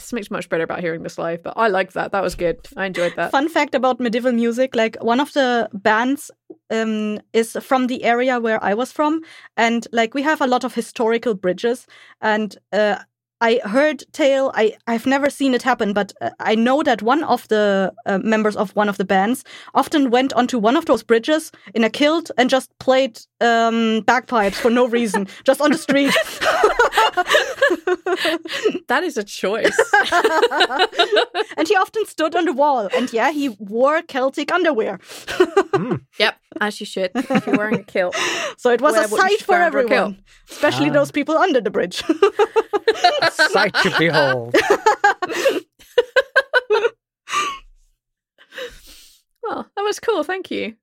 something's much better about hearing this live but i like that that was good i enjoyed that Fun fact about medieval music: like one of the bands um, is from the area where I was from, and like we have a lot of historical bridges. And uh, I heard tale. I I've never seen it happen, but uh, I know that one of the uh, members of one of the bands often went onto one of those bridges in a kilt and just played um, bagpipes for no reason, just on the street. that is a choice and he often stood on the wall, and yeah, he wore Celtic underwear. yep as you should if you're wearing a kilt So it was Wear a sight for wear under a everyone, especially Ah. those people under the bridge. Sight to behold. well that was cool. Thank you.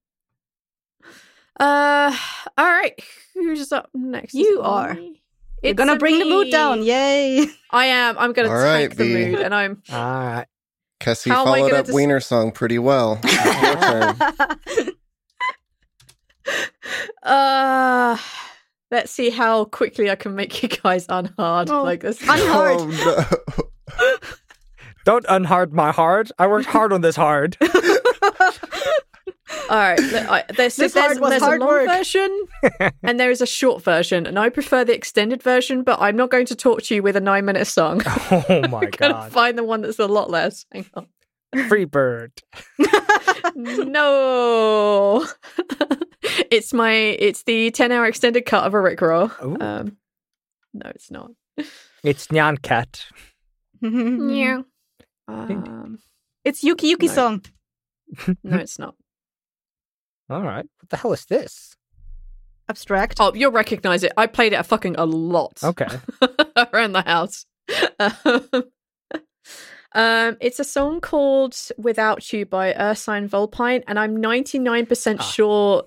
Uh, all right. Who's up next? You it are. me? You're It's gonna a bring the mood down. Yay. I am. I'm gonna All tank right, the B. mood, and I'm. All right. Cassie How followed up dis- Wiener song pretty well. It's your turn. Uh, let's see how quickly I can make you guys unhard. Oh, like this. unhard. Oh, no. Don't unhard my heart. I worked hard on this hard. All right. I, there's This there's, hard was there's hard a long work. version and there is a short version, and I prefer the extended version. But I'm not going to talk to you with a nine minute song. Oh my I'm gonna god. find the one that's a lot less. Hang on. Free bird. No, it's my it's the ten hour extended cut of a Rickroll. Ooh. Um, no, it's not. It's Nyan Cat. Yeah. Um, It's Yuki Yuki No. song. no, it's not. All right. What the hell is this? Abstract. Oh, you'll recognize it. I played it a fucking a lot. Okay. around the house. Um, um, it's a song called "Without You" by Ursine Vulpine, and I'm 99% Ah. sure.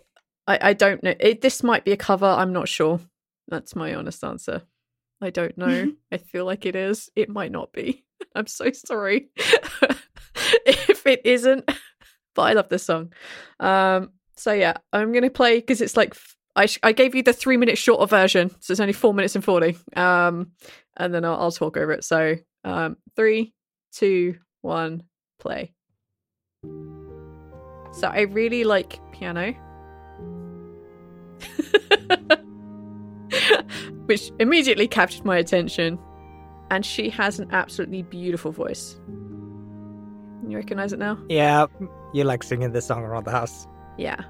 I, I don't know. It, this might be a cover. I'm not sure. That's my honest answer. I don't know. I feel like it is. It might not be. I'm so sorry if it isn't. But I love this song. Um, so yeah, I'm gonna play because it's like I sh- I gave you the three minute shorter version, so it's only four minutes and forty. Um, and then I'll, I'll talk over it. So um, three, two, one, play. So I really like piano. Which immediately captured my attention. And she has an absolutely beautiful voice. You recognize it now? Yeah. You like singing this song around the house. Yeah.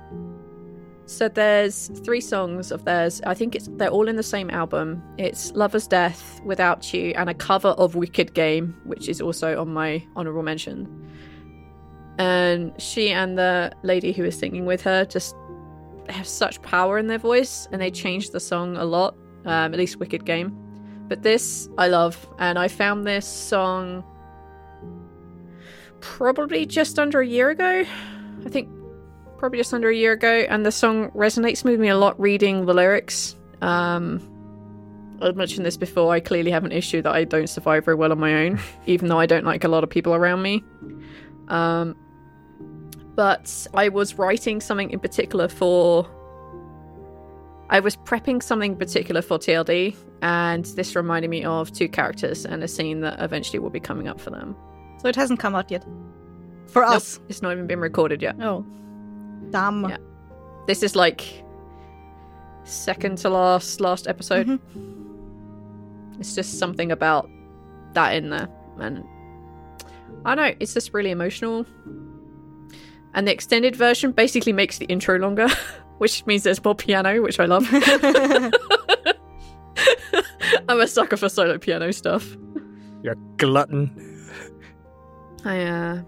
So there's three songs of theirs. I think it's they're all in the same album. It's Lover's Death, Without You, and a cover of Wicked Game, which is also on my honorable mention. And she and the lady who is singing with her just have such power in their voice, and they changed the song a lot. Um, at least Wicked Game. But this I love, and I found this song probably just under a year ago. I think probably just under a year ago, and the song resonates with me a lot reading the lyrics. Um, I've mentioned this before. I clearly have an issue that I don't survive very well on my own, even though I don't like a lot of people around me. Um, but I was writing something in particular for. I was prepping something in particular for TLD, and this reminded me of two characters and a scene that eventually will be coming up for them. So it hasn't come out yet. For Nope, us. it's not even been recorded yet. Oh. Damn. Yeah. This is like second to last last episode. Mhm. It's just something about that in there, and I don't know. It's just really emotional. And the extended version basically makes the intro longer, which means there's more piano, which I love. I'm a sucker for solo piano stuff. You're a glutton. I uh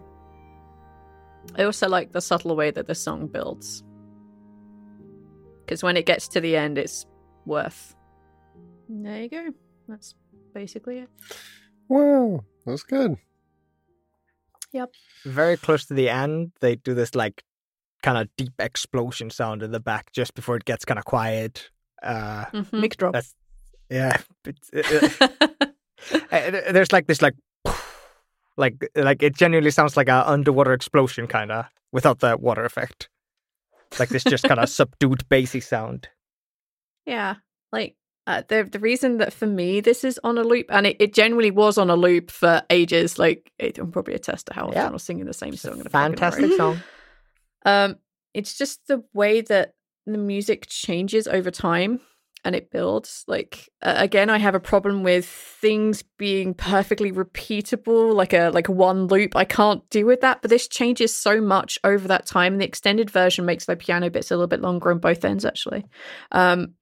I also like the subtle way that the song builds. Because when it gets to the end, it's worth. There you go. That's basically it. Wow, that's good. Yep. Very close to the end, they do this like kind of deep explosion sound in the back just before it gets kind of quiet. Uh, Mhm. Mic drop. that's yeah. It's, uh, uh, there's like this like like like it genuinely sounds like a underwater explosion kind of without the water effect. Like this just kind of subdued bassy sound. yeah. Like uh, the the reason that for me this is on a loop, and it, it generally was on a loop for ages. Like it, I'm probably attest to how often Yeah. I was singing the same song. a fantastic song. Um, it's just the way that the music changes over time and it builds. Like uh, again, I have a problem with things being perfectly repeatable, like a like one loop. I can't deal with that. But this changes so much over that time. The extended version makes the piano bits a little bit longer on both ends, actually. Um,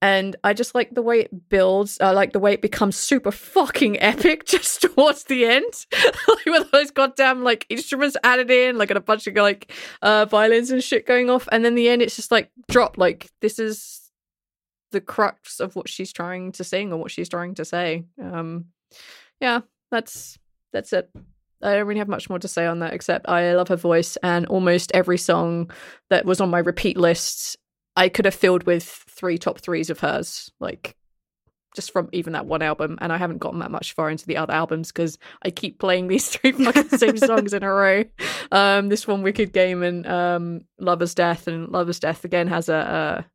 and I just like the way it builds. I like the way it becomes super fucking epic just towards the end, like with those goddamn like instruments added in, like and a bunch of like uh violins and shit going off, and then the end it's just like drop. Like this is the crux of what she's trying to sing or what she's trying to say. Um, yeah, that's that's it. I don't really have much more to say on that except I love her voice and almost every song that was on my repeat list I could have filled with three top threes of hers, like just from even that one album. And I haven't gotten that much far into the other albums because I keep playing these three fucking same songs in a row. Um, this one, Wicked Game, and um, Lover's Death, and Lover's Death again has a, a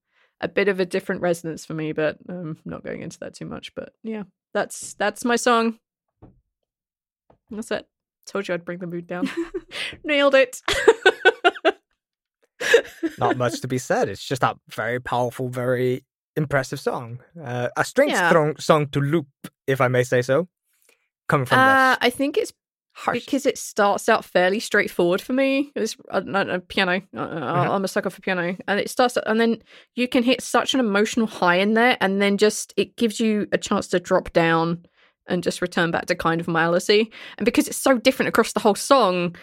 a bit of a different resonance for me, but I'm not going into that too much. But yeah, that's that's my song. That's it. Told you I'd bring the mood down. Nailed it. Not much to be said. It's just that very powerful, very impressive song. Uh, a strange Yeah. strong song to loop, if I may say so, coming from Uh, this. I think it's Harsh. because it starts out fairly straightforward for me. It's uh, no, piano. Uh, Mhm. I'm a sucker for piano, and it starts, and then you can hit such an emotional high in there, and then just it gives you a chance to drop down and just return back to kind of melody. And because it's so different across the whole song,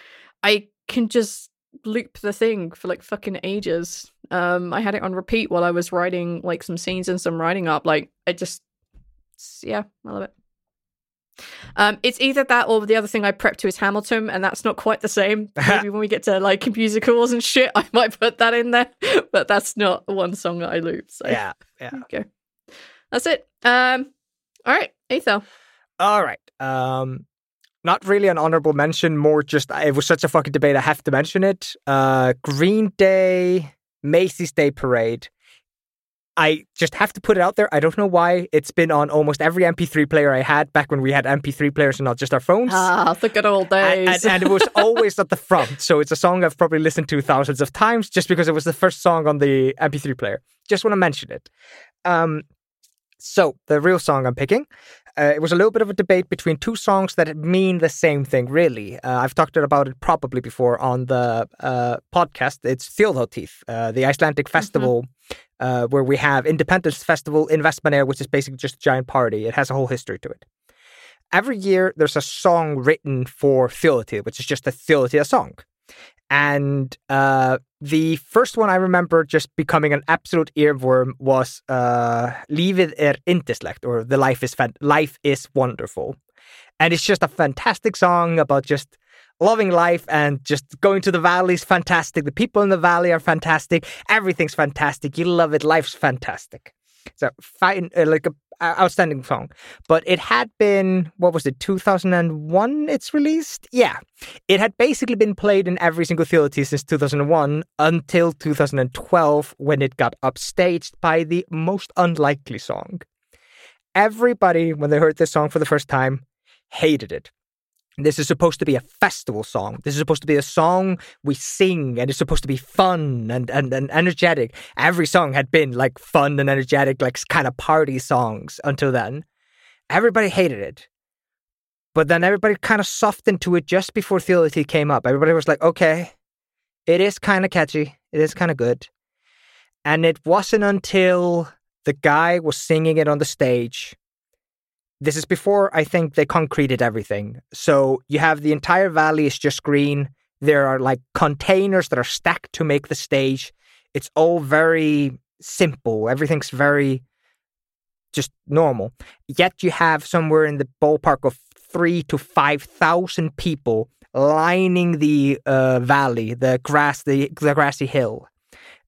I can just loop the thing for like fucking ages. Um, I had it on repeat while I was writing like some scenes and some writing up. Like I just, yeah, I love it. Um, it's either that or the other thing I prepped to is Hamilton, and that's not quite the same. Maybe when we get to like musicals and shit, I might put that in there, but that's not one song that I loop. So yeah, yeah. go. That's it. Um, all right, Aethel. All right. Um, not really an honorable mention, more just it was such a fucking debate. I have to mention it. Uh, Green Day, Macy's Day Parade. I just have to put it out there. I don't know why it's been on almost every MP3 player I had back when we had MP3 players and not just our phones. Ah, the good old And, days. and, and it was always at the front. So it's a song I've probably listened to thousands of times just because it was the first song on the MP3 player. Just want to mention it. Um, so the real song I'm picking, uh, it was a little bit of a debate between two songs that mean the same thing, really. Uh, I've talked about it probably before on the uh, podcast. It's Þjóðhátíð, uh, the Icelandic festival uh, where we have Independence Festival in Vestmannaeyjar, which is basically just a giant party. It has a whole history to it. Every year, there's a song written for Þjóðhátíð, which is just a Þjóðhátíð song. And uh, the first one I remember just becoming an absolute earworm was uh, Lífið er yndislegt, or The Life is, fan- Life is Wonderful. And it's just a fantastic song about just loving life and just going to the valley is fantastic. The people in the valley are fantastic. Everything's fantastic. You love it. Life's fantastic. A fine, uh, like a outstanding song. But it had been what was it, 2001? It's released. Yeah, it had basically been played in every single theater since 2001 until 2012 when it got upstaged by the most unlikely song. Everybody, when they heard this song for the first time, hated it. This is supposed to be a festival song. This is supposed to be a song we sing, and it's supposed to be fun and, and, and energetic. Every song had been like fun and energetic, like kind of party songs until then. Everybody hated it. But then everybody kind of softened to it just before Þjóðhátíð came up. Everybody was like, okay, it is kind of catchy. It is kind of good. And it wasn't until the guy was singing it on the stage this is before I think they concreted everything. So you have the entire valley is just green. There are like containers that are stacked to make the stage. It's all very simple. Everything's very just normal. Yet you have somewhere in the ballpark of three to five thousand people lining the uh, valley, the grass, the, the grassy hill,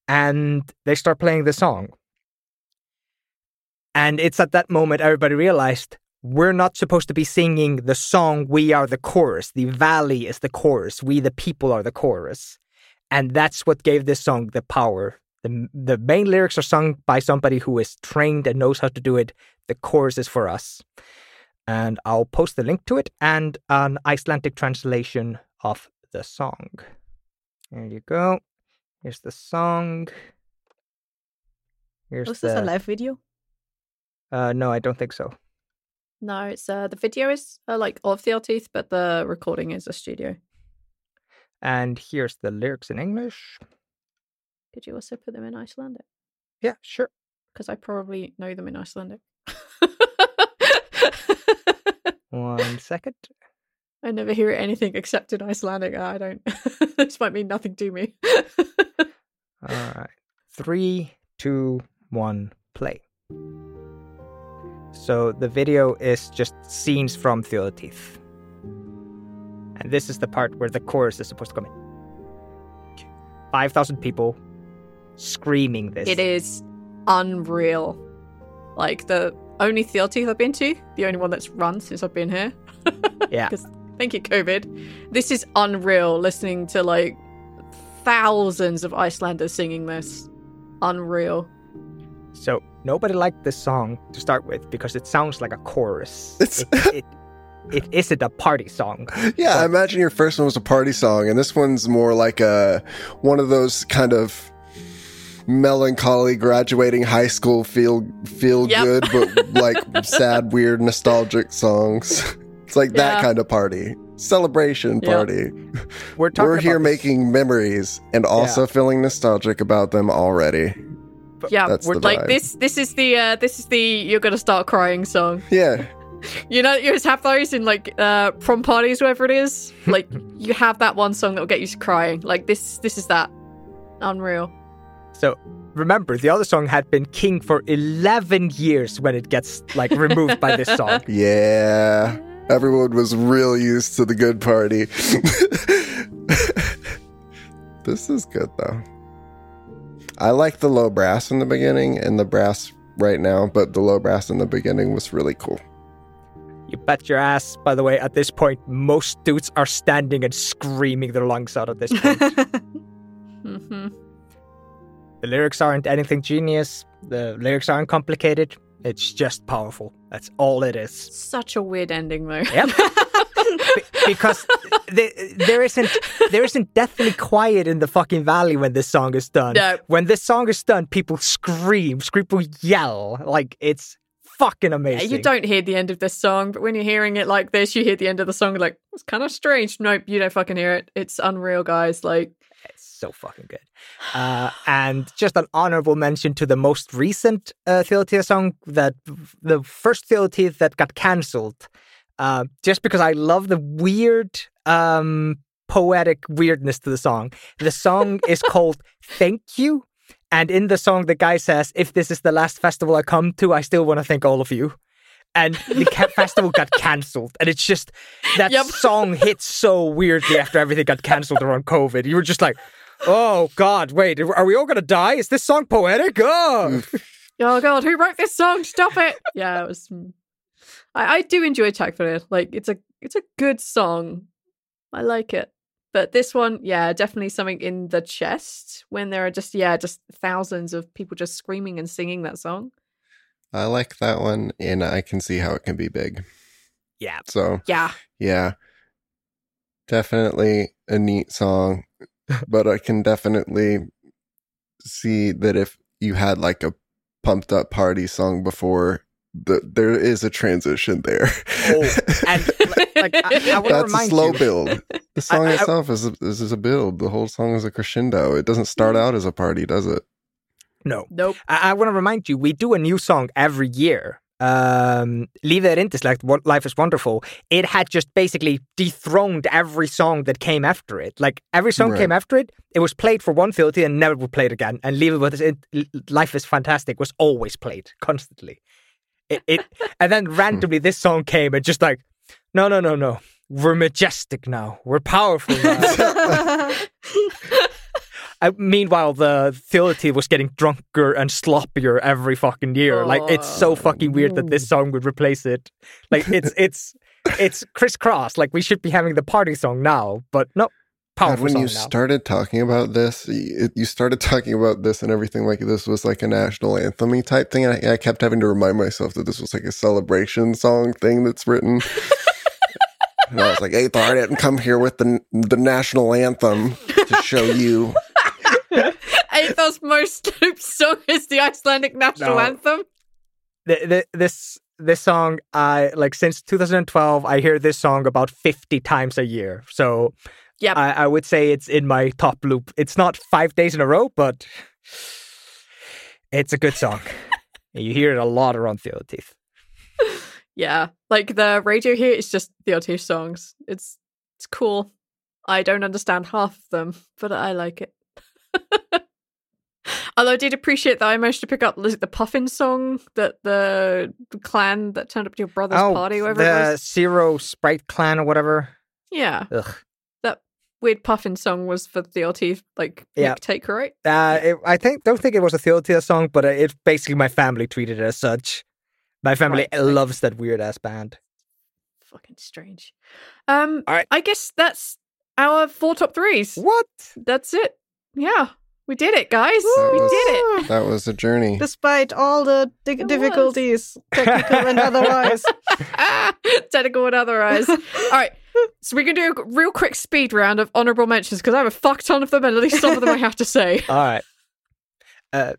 and they start playing the song. And it's at that moment everybody realized we're not supposed to be singing the song. We are the chorus. The valley is the chorus. We, the people, are the chorus. And that's what gave this song the power. The, the main lyrics are sung by somebody who is trained and knows how to do it. The chorus is for us. And I'll post the link to it and an Icelandic translation of the song. There you go. Here's the song. Here's Was the. this a live video? Uh, no, I don't think so. No, it's uh, the video is uh, like of the teeth, but the recording is a studio. And here's the lyrics in English. Could you also put them in Icelandic? Yeah, sure. Because I probably know them in Icelandic. One second. I never hear anything except in Icelandic. I don't. this might mean nothing to me. All right. Three, two, one, play. So the video is just scenes from Þjóðhátíð. And this is the part where the chorus is supposed to come in. 5,000 people screaming this. It is unreal. Like the only theatre I've been to, the only one that's run since I've been here. Yeah. thank you, COVID. This is unreal listening to like thousands of Icelanders singing this. Unreal. So nobody liked this song to start with because it sounds like a chorus. It's- It, it, it isn't a party song. Yeah, I imagine your first one was a party song, and this one's more like a one of those kind of melancholy graduating high school feel feel Yep. good, but like sad, weird, nostalgic songs. It's like that kind of party, celebration Yeah. party. We're talking We're here about this- making memories and also feeling nostalgic about them already. Yeah, That's we're the like vibe. this. This is the uh, this is the you're gonna start crying song. Yeah, You know, you always have those in like uh, prom parties, wherever it is. Like you have that one song that will get you crying. Like this, this is that. Unreal. So remember, the other song had been king for 11 years when it gets like removed by this song. yeah. Everyone was real used to the good party. this is good though. I like the low brass in the beginning and the brass right now, but the low brass in the beginning was really cool. You bet your ass, by the way, at this point, most dudes are standing and screaming their lungs out at this point. hmm the lyrics aren't anything genius, the lyrics aren't complicated. It's just powerful. That's all it is. Such a weird ending, though. Yep. Be- because the, there isn't there isn't deathly quiet in the fucking valley when this song is done. No. When this song is done, people scream, people yell, like it's fucking Yeah, amazing. you don't hear the end of this song, but when you're hearing it like this, you hear the end of the song. Like it's kind of strange. Nope, you don't fucking hear it. It's unreal, guys. Like so fucking good. Uh, and just an honorable mention to the most recent uh, Þjóðhátíð song, that the first Þjóðhátíð that got cancelled, uh, just because I love the weird, um, poetic weirdness to the song. The song is called "Thank You," and in the song, the guy says, "If this is the last festival I come to, I still want to thank all of you." And the festival got cancelled, and it's just that Yep. song hits so weirdly after everything got cancelled around COVID. You were just like, "Oh God, wait, are we all gonna die? Is this song poetic?" Oh, oh god, who wrote this song? Stop it! yeah, it was. Hmm. I, I do enjoy Takfir. Like it's a it's a good song. I like it. But this one, yeah, definitely something in the chest when there are just yeah, just thousands of people just screaming and singing that song. I like that one, and I can see how it can be big. yeah. So, Yeah. yeah, definitely a neat song, but I can definitely see that if you had like a pumped up party song before, the, there is a transition there. Oh, and like, like, I, I want to That's a slow you, build. The song I- I- itself is a, is a build. The whole song is a crescendo. It doesn't start mm-hmm. out as a party, does it? no, Nope. I, I want to remind you, we do a new song every year. Um, Leave It Intellect, What Life is Wonderful. It had just basically dethroned every song that came after it. Like every song Right. came after it, it was played for one filthy and never would play it again. And Leave It With It, Life is Fantastic was always played constantly. It, it and then randomly this song came and just like, no, no, no, no. We're majestic now. We're powerful now. Uh, meanwhile, the Þjóðhátíð was getting drunker and sloppier every fucking year. Like it's so fucking weird that this song would replace it. Like it's it's it's crisscross. Like we should be having the party song now, but no, God, when you now. started talking about this, you, you started talking about this and everything like this was like a national anthem type thing. And I, I kept having to remind myself that this was like a celebration song thing that's written. and I was like, hey, Thor, I didn't come here with the, the national anthem to show you. Athos most looped song is the Icelandic national No. anthem. the, the, this this song, I like since 2012, I hear this song about 50 times a year. So yeah, I, I would say it's in my top loop. It's not five days in a row, but it's a good song. you hear it a lot around Þjóðhátíð. Yeah, like the radio here is just the Otish songs. It's it's cool. I don't understand half of them, but I like it. Although I did appreciate that I managed to pick up the Puffin song that the clan that turned up to your brother's party, whatever Oh, the it was. Zero Sprite Clan or whatever. Yeah. Ugh. That weird puffin song was for the LT like Yeah. Taker, right? Uh, it, I think don't think it was a Þjóðhátíð song, but uh, it basically my family treated it as such. My family right. loves that weird ass band. Fucking strange. Um All right. I guess that's our four top threes. What? That's it. Yeah. We did it, guys. That we was- did it. That was a journey. Despite all the di- It was. difficulties, technical and otherwise. Technical and otherwise. All right. So we can do a real quick speed round of honorable mentions because I have a fuck ton of them, and at least some of them I have to say. All right. Uh,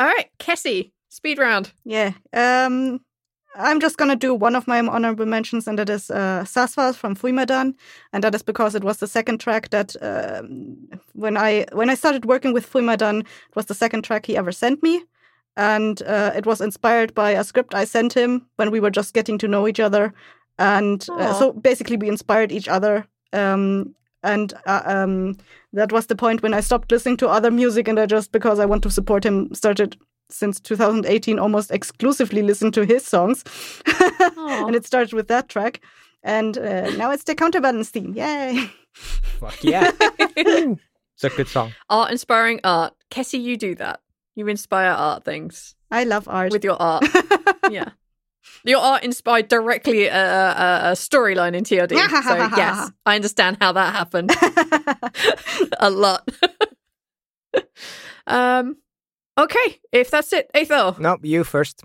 all right, Cassie, speed round. Yeah. Um, I'm just gonna do one of my honorable mentions, and that is uh, Sá Svar from Fuimadane, and that is because it was the second track that um, when I when I started working with Fuimadane, it was the second track he ever sent me, and uh, it was inspired by a script I sent him when we were just getting to know each other, and uh, so basically we inspired each other. Um, and uh, um, that was the point when I stopped listening to other music, and I just because I want to support him started since 2018 almost exclusively listen to his songs. and it started with that track. And uh, now it's the counterbalance theme. Yay! Fuck yeah. it's a good song. art inspiring art. Cassie, you do that. You inspire art things I love art. with your art. yeah. Your art inspired directly a, a, a storyline in TRD. so, yes, I understand how that happened a lot. um, okay, if that's it, Aethel. No, you first.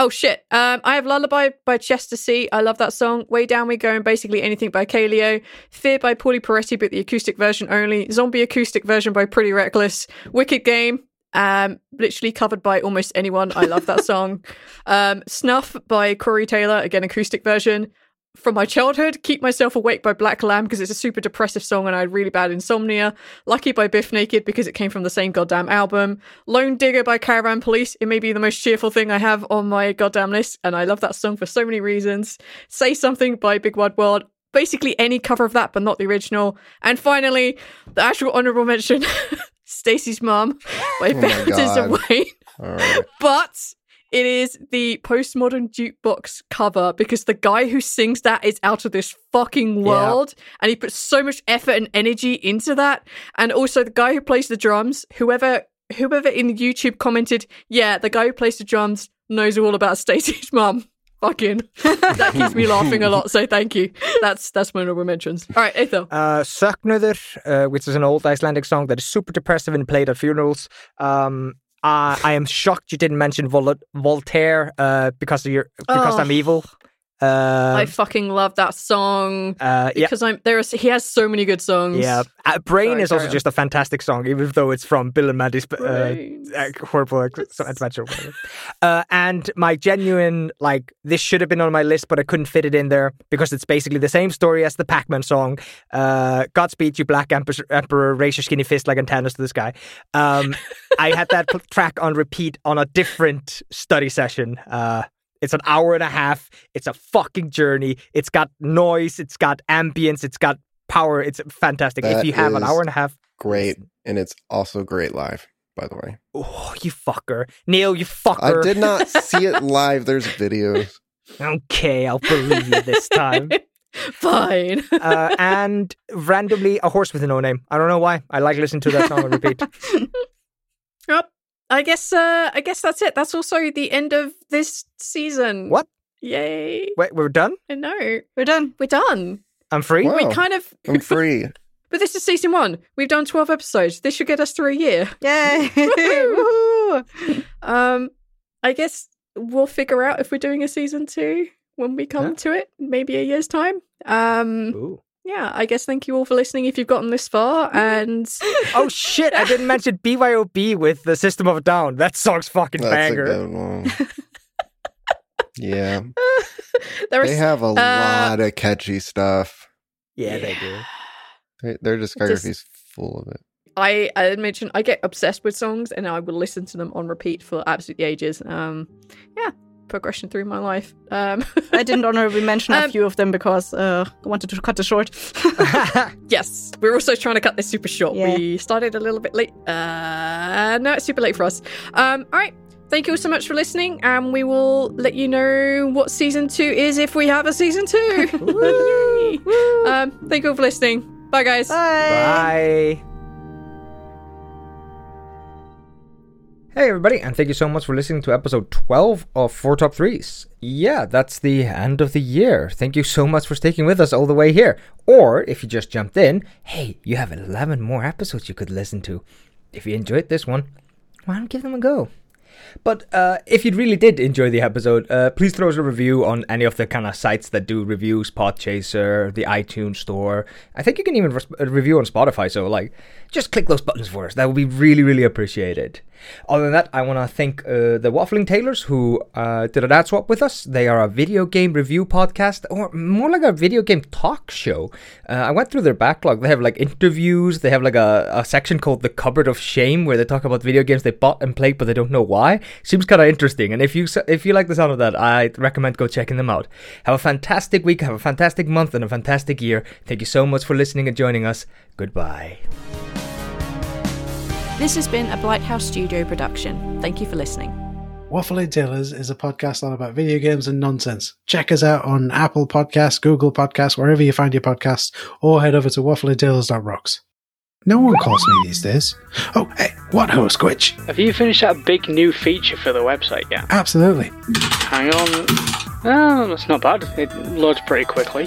Oh shit. Um, I have Lullaby by Chester C. I love that song. Way Down We Go and basically anything by Kaleo. Fear by Paulie Peretti, but the acoustic version only. Zombie acoustic version by Pretty Reckless. Wicked Game. Um, literally covered by almost anyone. I love that song. Um, Snuff by Corey Taylor, again acoustic version. From my childhood, Keep Myself Awake by Black Lab because it's a super depressive song and I had really bad insomnia. Lucky by Bif Naked because it came from the same goddamn album. Lone Digger by Caravan Palace. It may be the most cheerful thing I have on my goddamn list, and I love that song for so many reasons. Say Something by Big Wide World. Basically, any cover of that, but not the original. And finally, the actual honorable mention Stacy's Mom by Oh Baptism God. Wayne. Right. But it is the postmodern jukebox cover because the guy who sings that is out of this fucking world and he puts so much effort and energy into that. And also the guy who plays the drums, whoever whoever in YouTube commented, yeah, the guy who plays the drums knows all about Stacey's mum. Fucking that keeps me laughing a lot, so thank you. That's that's my honorable mentions. All right, Aethel. Uh, Söknuður, uh, which is an old Icelandic song that is super depressive and played at funerals. Um, uh, I am shocked you didn't mention Vol- Voltaire uh, because of your because Oh. I'm evil. I Uh, fucking love that song uh, yeah, because I'm there. Is he has so many good songs. yeah. Uh, Brain Sorry, is also on. just a fantastic song, even though it's from Bill and Mandy's uh, uh, horrible adventure. uh, and my genuine like this should have been on my list, but I couldn't fit it in there because it's basically the same story as the Pac-Man song. Uh, Godspeed, you black emperor, emperor, raise your skinny fist like antennas to the sky. Um, I had that track on repeat on a different study session. It's an hour and a half. It's a fucking journey. It's got noise. It's got ambience. It's got power. It's fantastic. if you have an hour and a half, Great. And it's also great live, by the way. oh, you fucker, Neil, you fucker. I did not see it live. There's videos. Okay, I'll believe you this time. Fine. uh, and randomly, a horse with a no name. I don't know why. I like listening to that song on repeat. Yep. I guess uh I guess that's it. That's also the end of this season. What? Yay. Wait, we're done. I know. We're done. We're done. I'm free. Wow. We kind of I'm free. but this is season one. We've done twelve episodes. This should get us through a year. Yay! Woohoo! Woohoo! Um I guess we'll figure out if we're doing a season two when we come Yeah. to it, maybe a year's time. Um Ooh. Yeah, I guess thank you all for listening if you've gotten this far and Oh shit! I didn't mention BYOB with the System of a Down. That song's fucking That's banger. a good one. Yeah. there They is have a uh, lot of catchy stuff. Yeah, they do. They, their discography's full of it. I, I mentioned I get obsessed with songs and I will listen to them on repeat for absolutely ages. Um, yeah, progression through my life. Um, I didn't honorably mention a Um, few of them because uh, I wanted to cut it short. yes, we're also trying to cut this super short. Yeah. We started a little bit late. Uh, no, it's super late for us. Um, all right. Thank you all so much for listening, and we will let you know what season two is if we have a season two. Yay. Um, thank you all for listening. Bye, guys. Bye. Hey everybody, and thank you so much for listening to episode 12 of Four Top Threes. Yeah, that's the end of the year. Thank you so much for sticking with us all the way here. Or if you just jumped in, hey, you have 11 more episodes you could listen to. If you enjoyed this one, why don't give them a go? But uh, if you really did enjoy the episode, uh, please throw us a review on any of the kind of sites that do reviews, Podchaser, the iTunes Store. I think you can even res- review on Spotify. So like, just click those buttons for us. That would be really, really appreciated. Other than that, I want to thank uh, the Waffling Taylors who uh, did a dad swap with us. They are a video game review podcast, or more like a video game talk show. Uh, I went through their backlog. They have like interviews. They have like a, a section called the Cupboard of Shame where they talk about video games they bought and played, but they don't know why. Seems kind of interesting. And if you if you like the sound of that, I recommend go checking them out. Have a fantastic week. Have a fantastic month and a fantastic year. Thank you so much for listening and joining us. Goodbye. This has been a Blighthouse Studio production. Thank you for listening. Waffling Taylors is a podcast all about video games and nonsense. Check us out on Apple Podcasts, Google Podcasts, wherever you find your podcasts, or head over to wafflingtaylors.rocks. No one calls me these days. Oh, hey, what ho, Squitch? Have you finished that big new feature for the website yet? Absolutely. Hang on. Oh, that's not bad. It loads pretty quickly.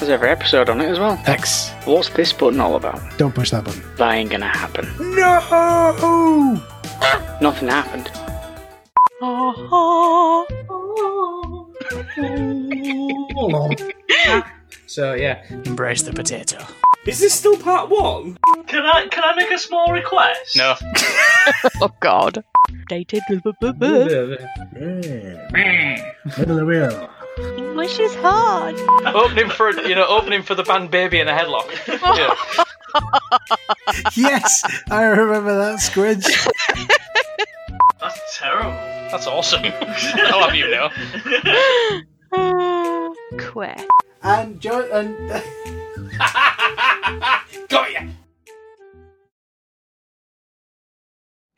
There's every episode on it as well. X. What's this button all about? Don't push that button. That ain't gonna happen. No! Nothing happened. So yeah, Embrace the potato. is this still part one? Can I can I make a small request? No. Oh God. Dated. Mm. Middle of the wheel. English is hard. opening for you know opening for the band Baby in a headlock. yeah. yes, I remember that, Squidge. That's terrible. That's awesome. I'll have you know. Queer. And jo- and Got ya.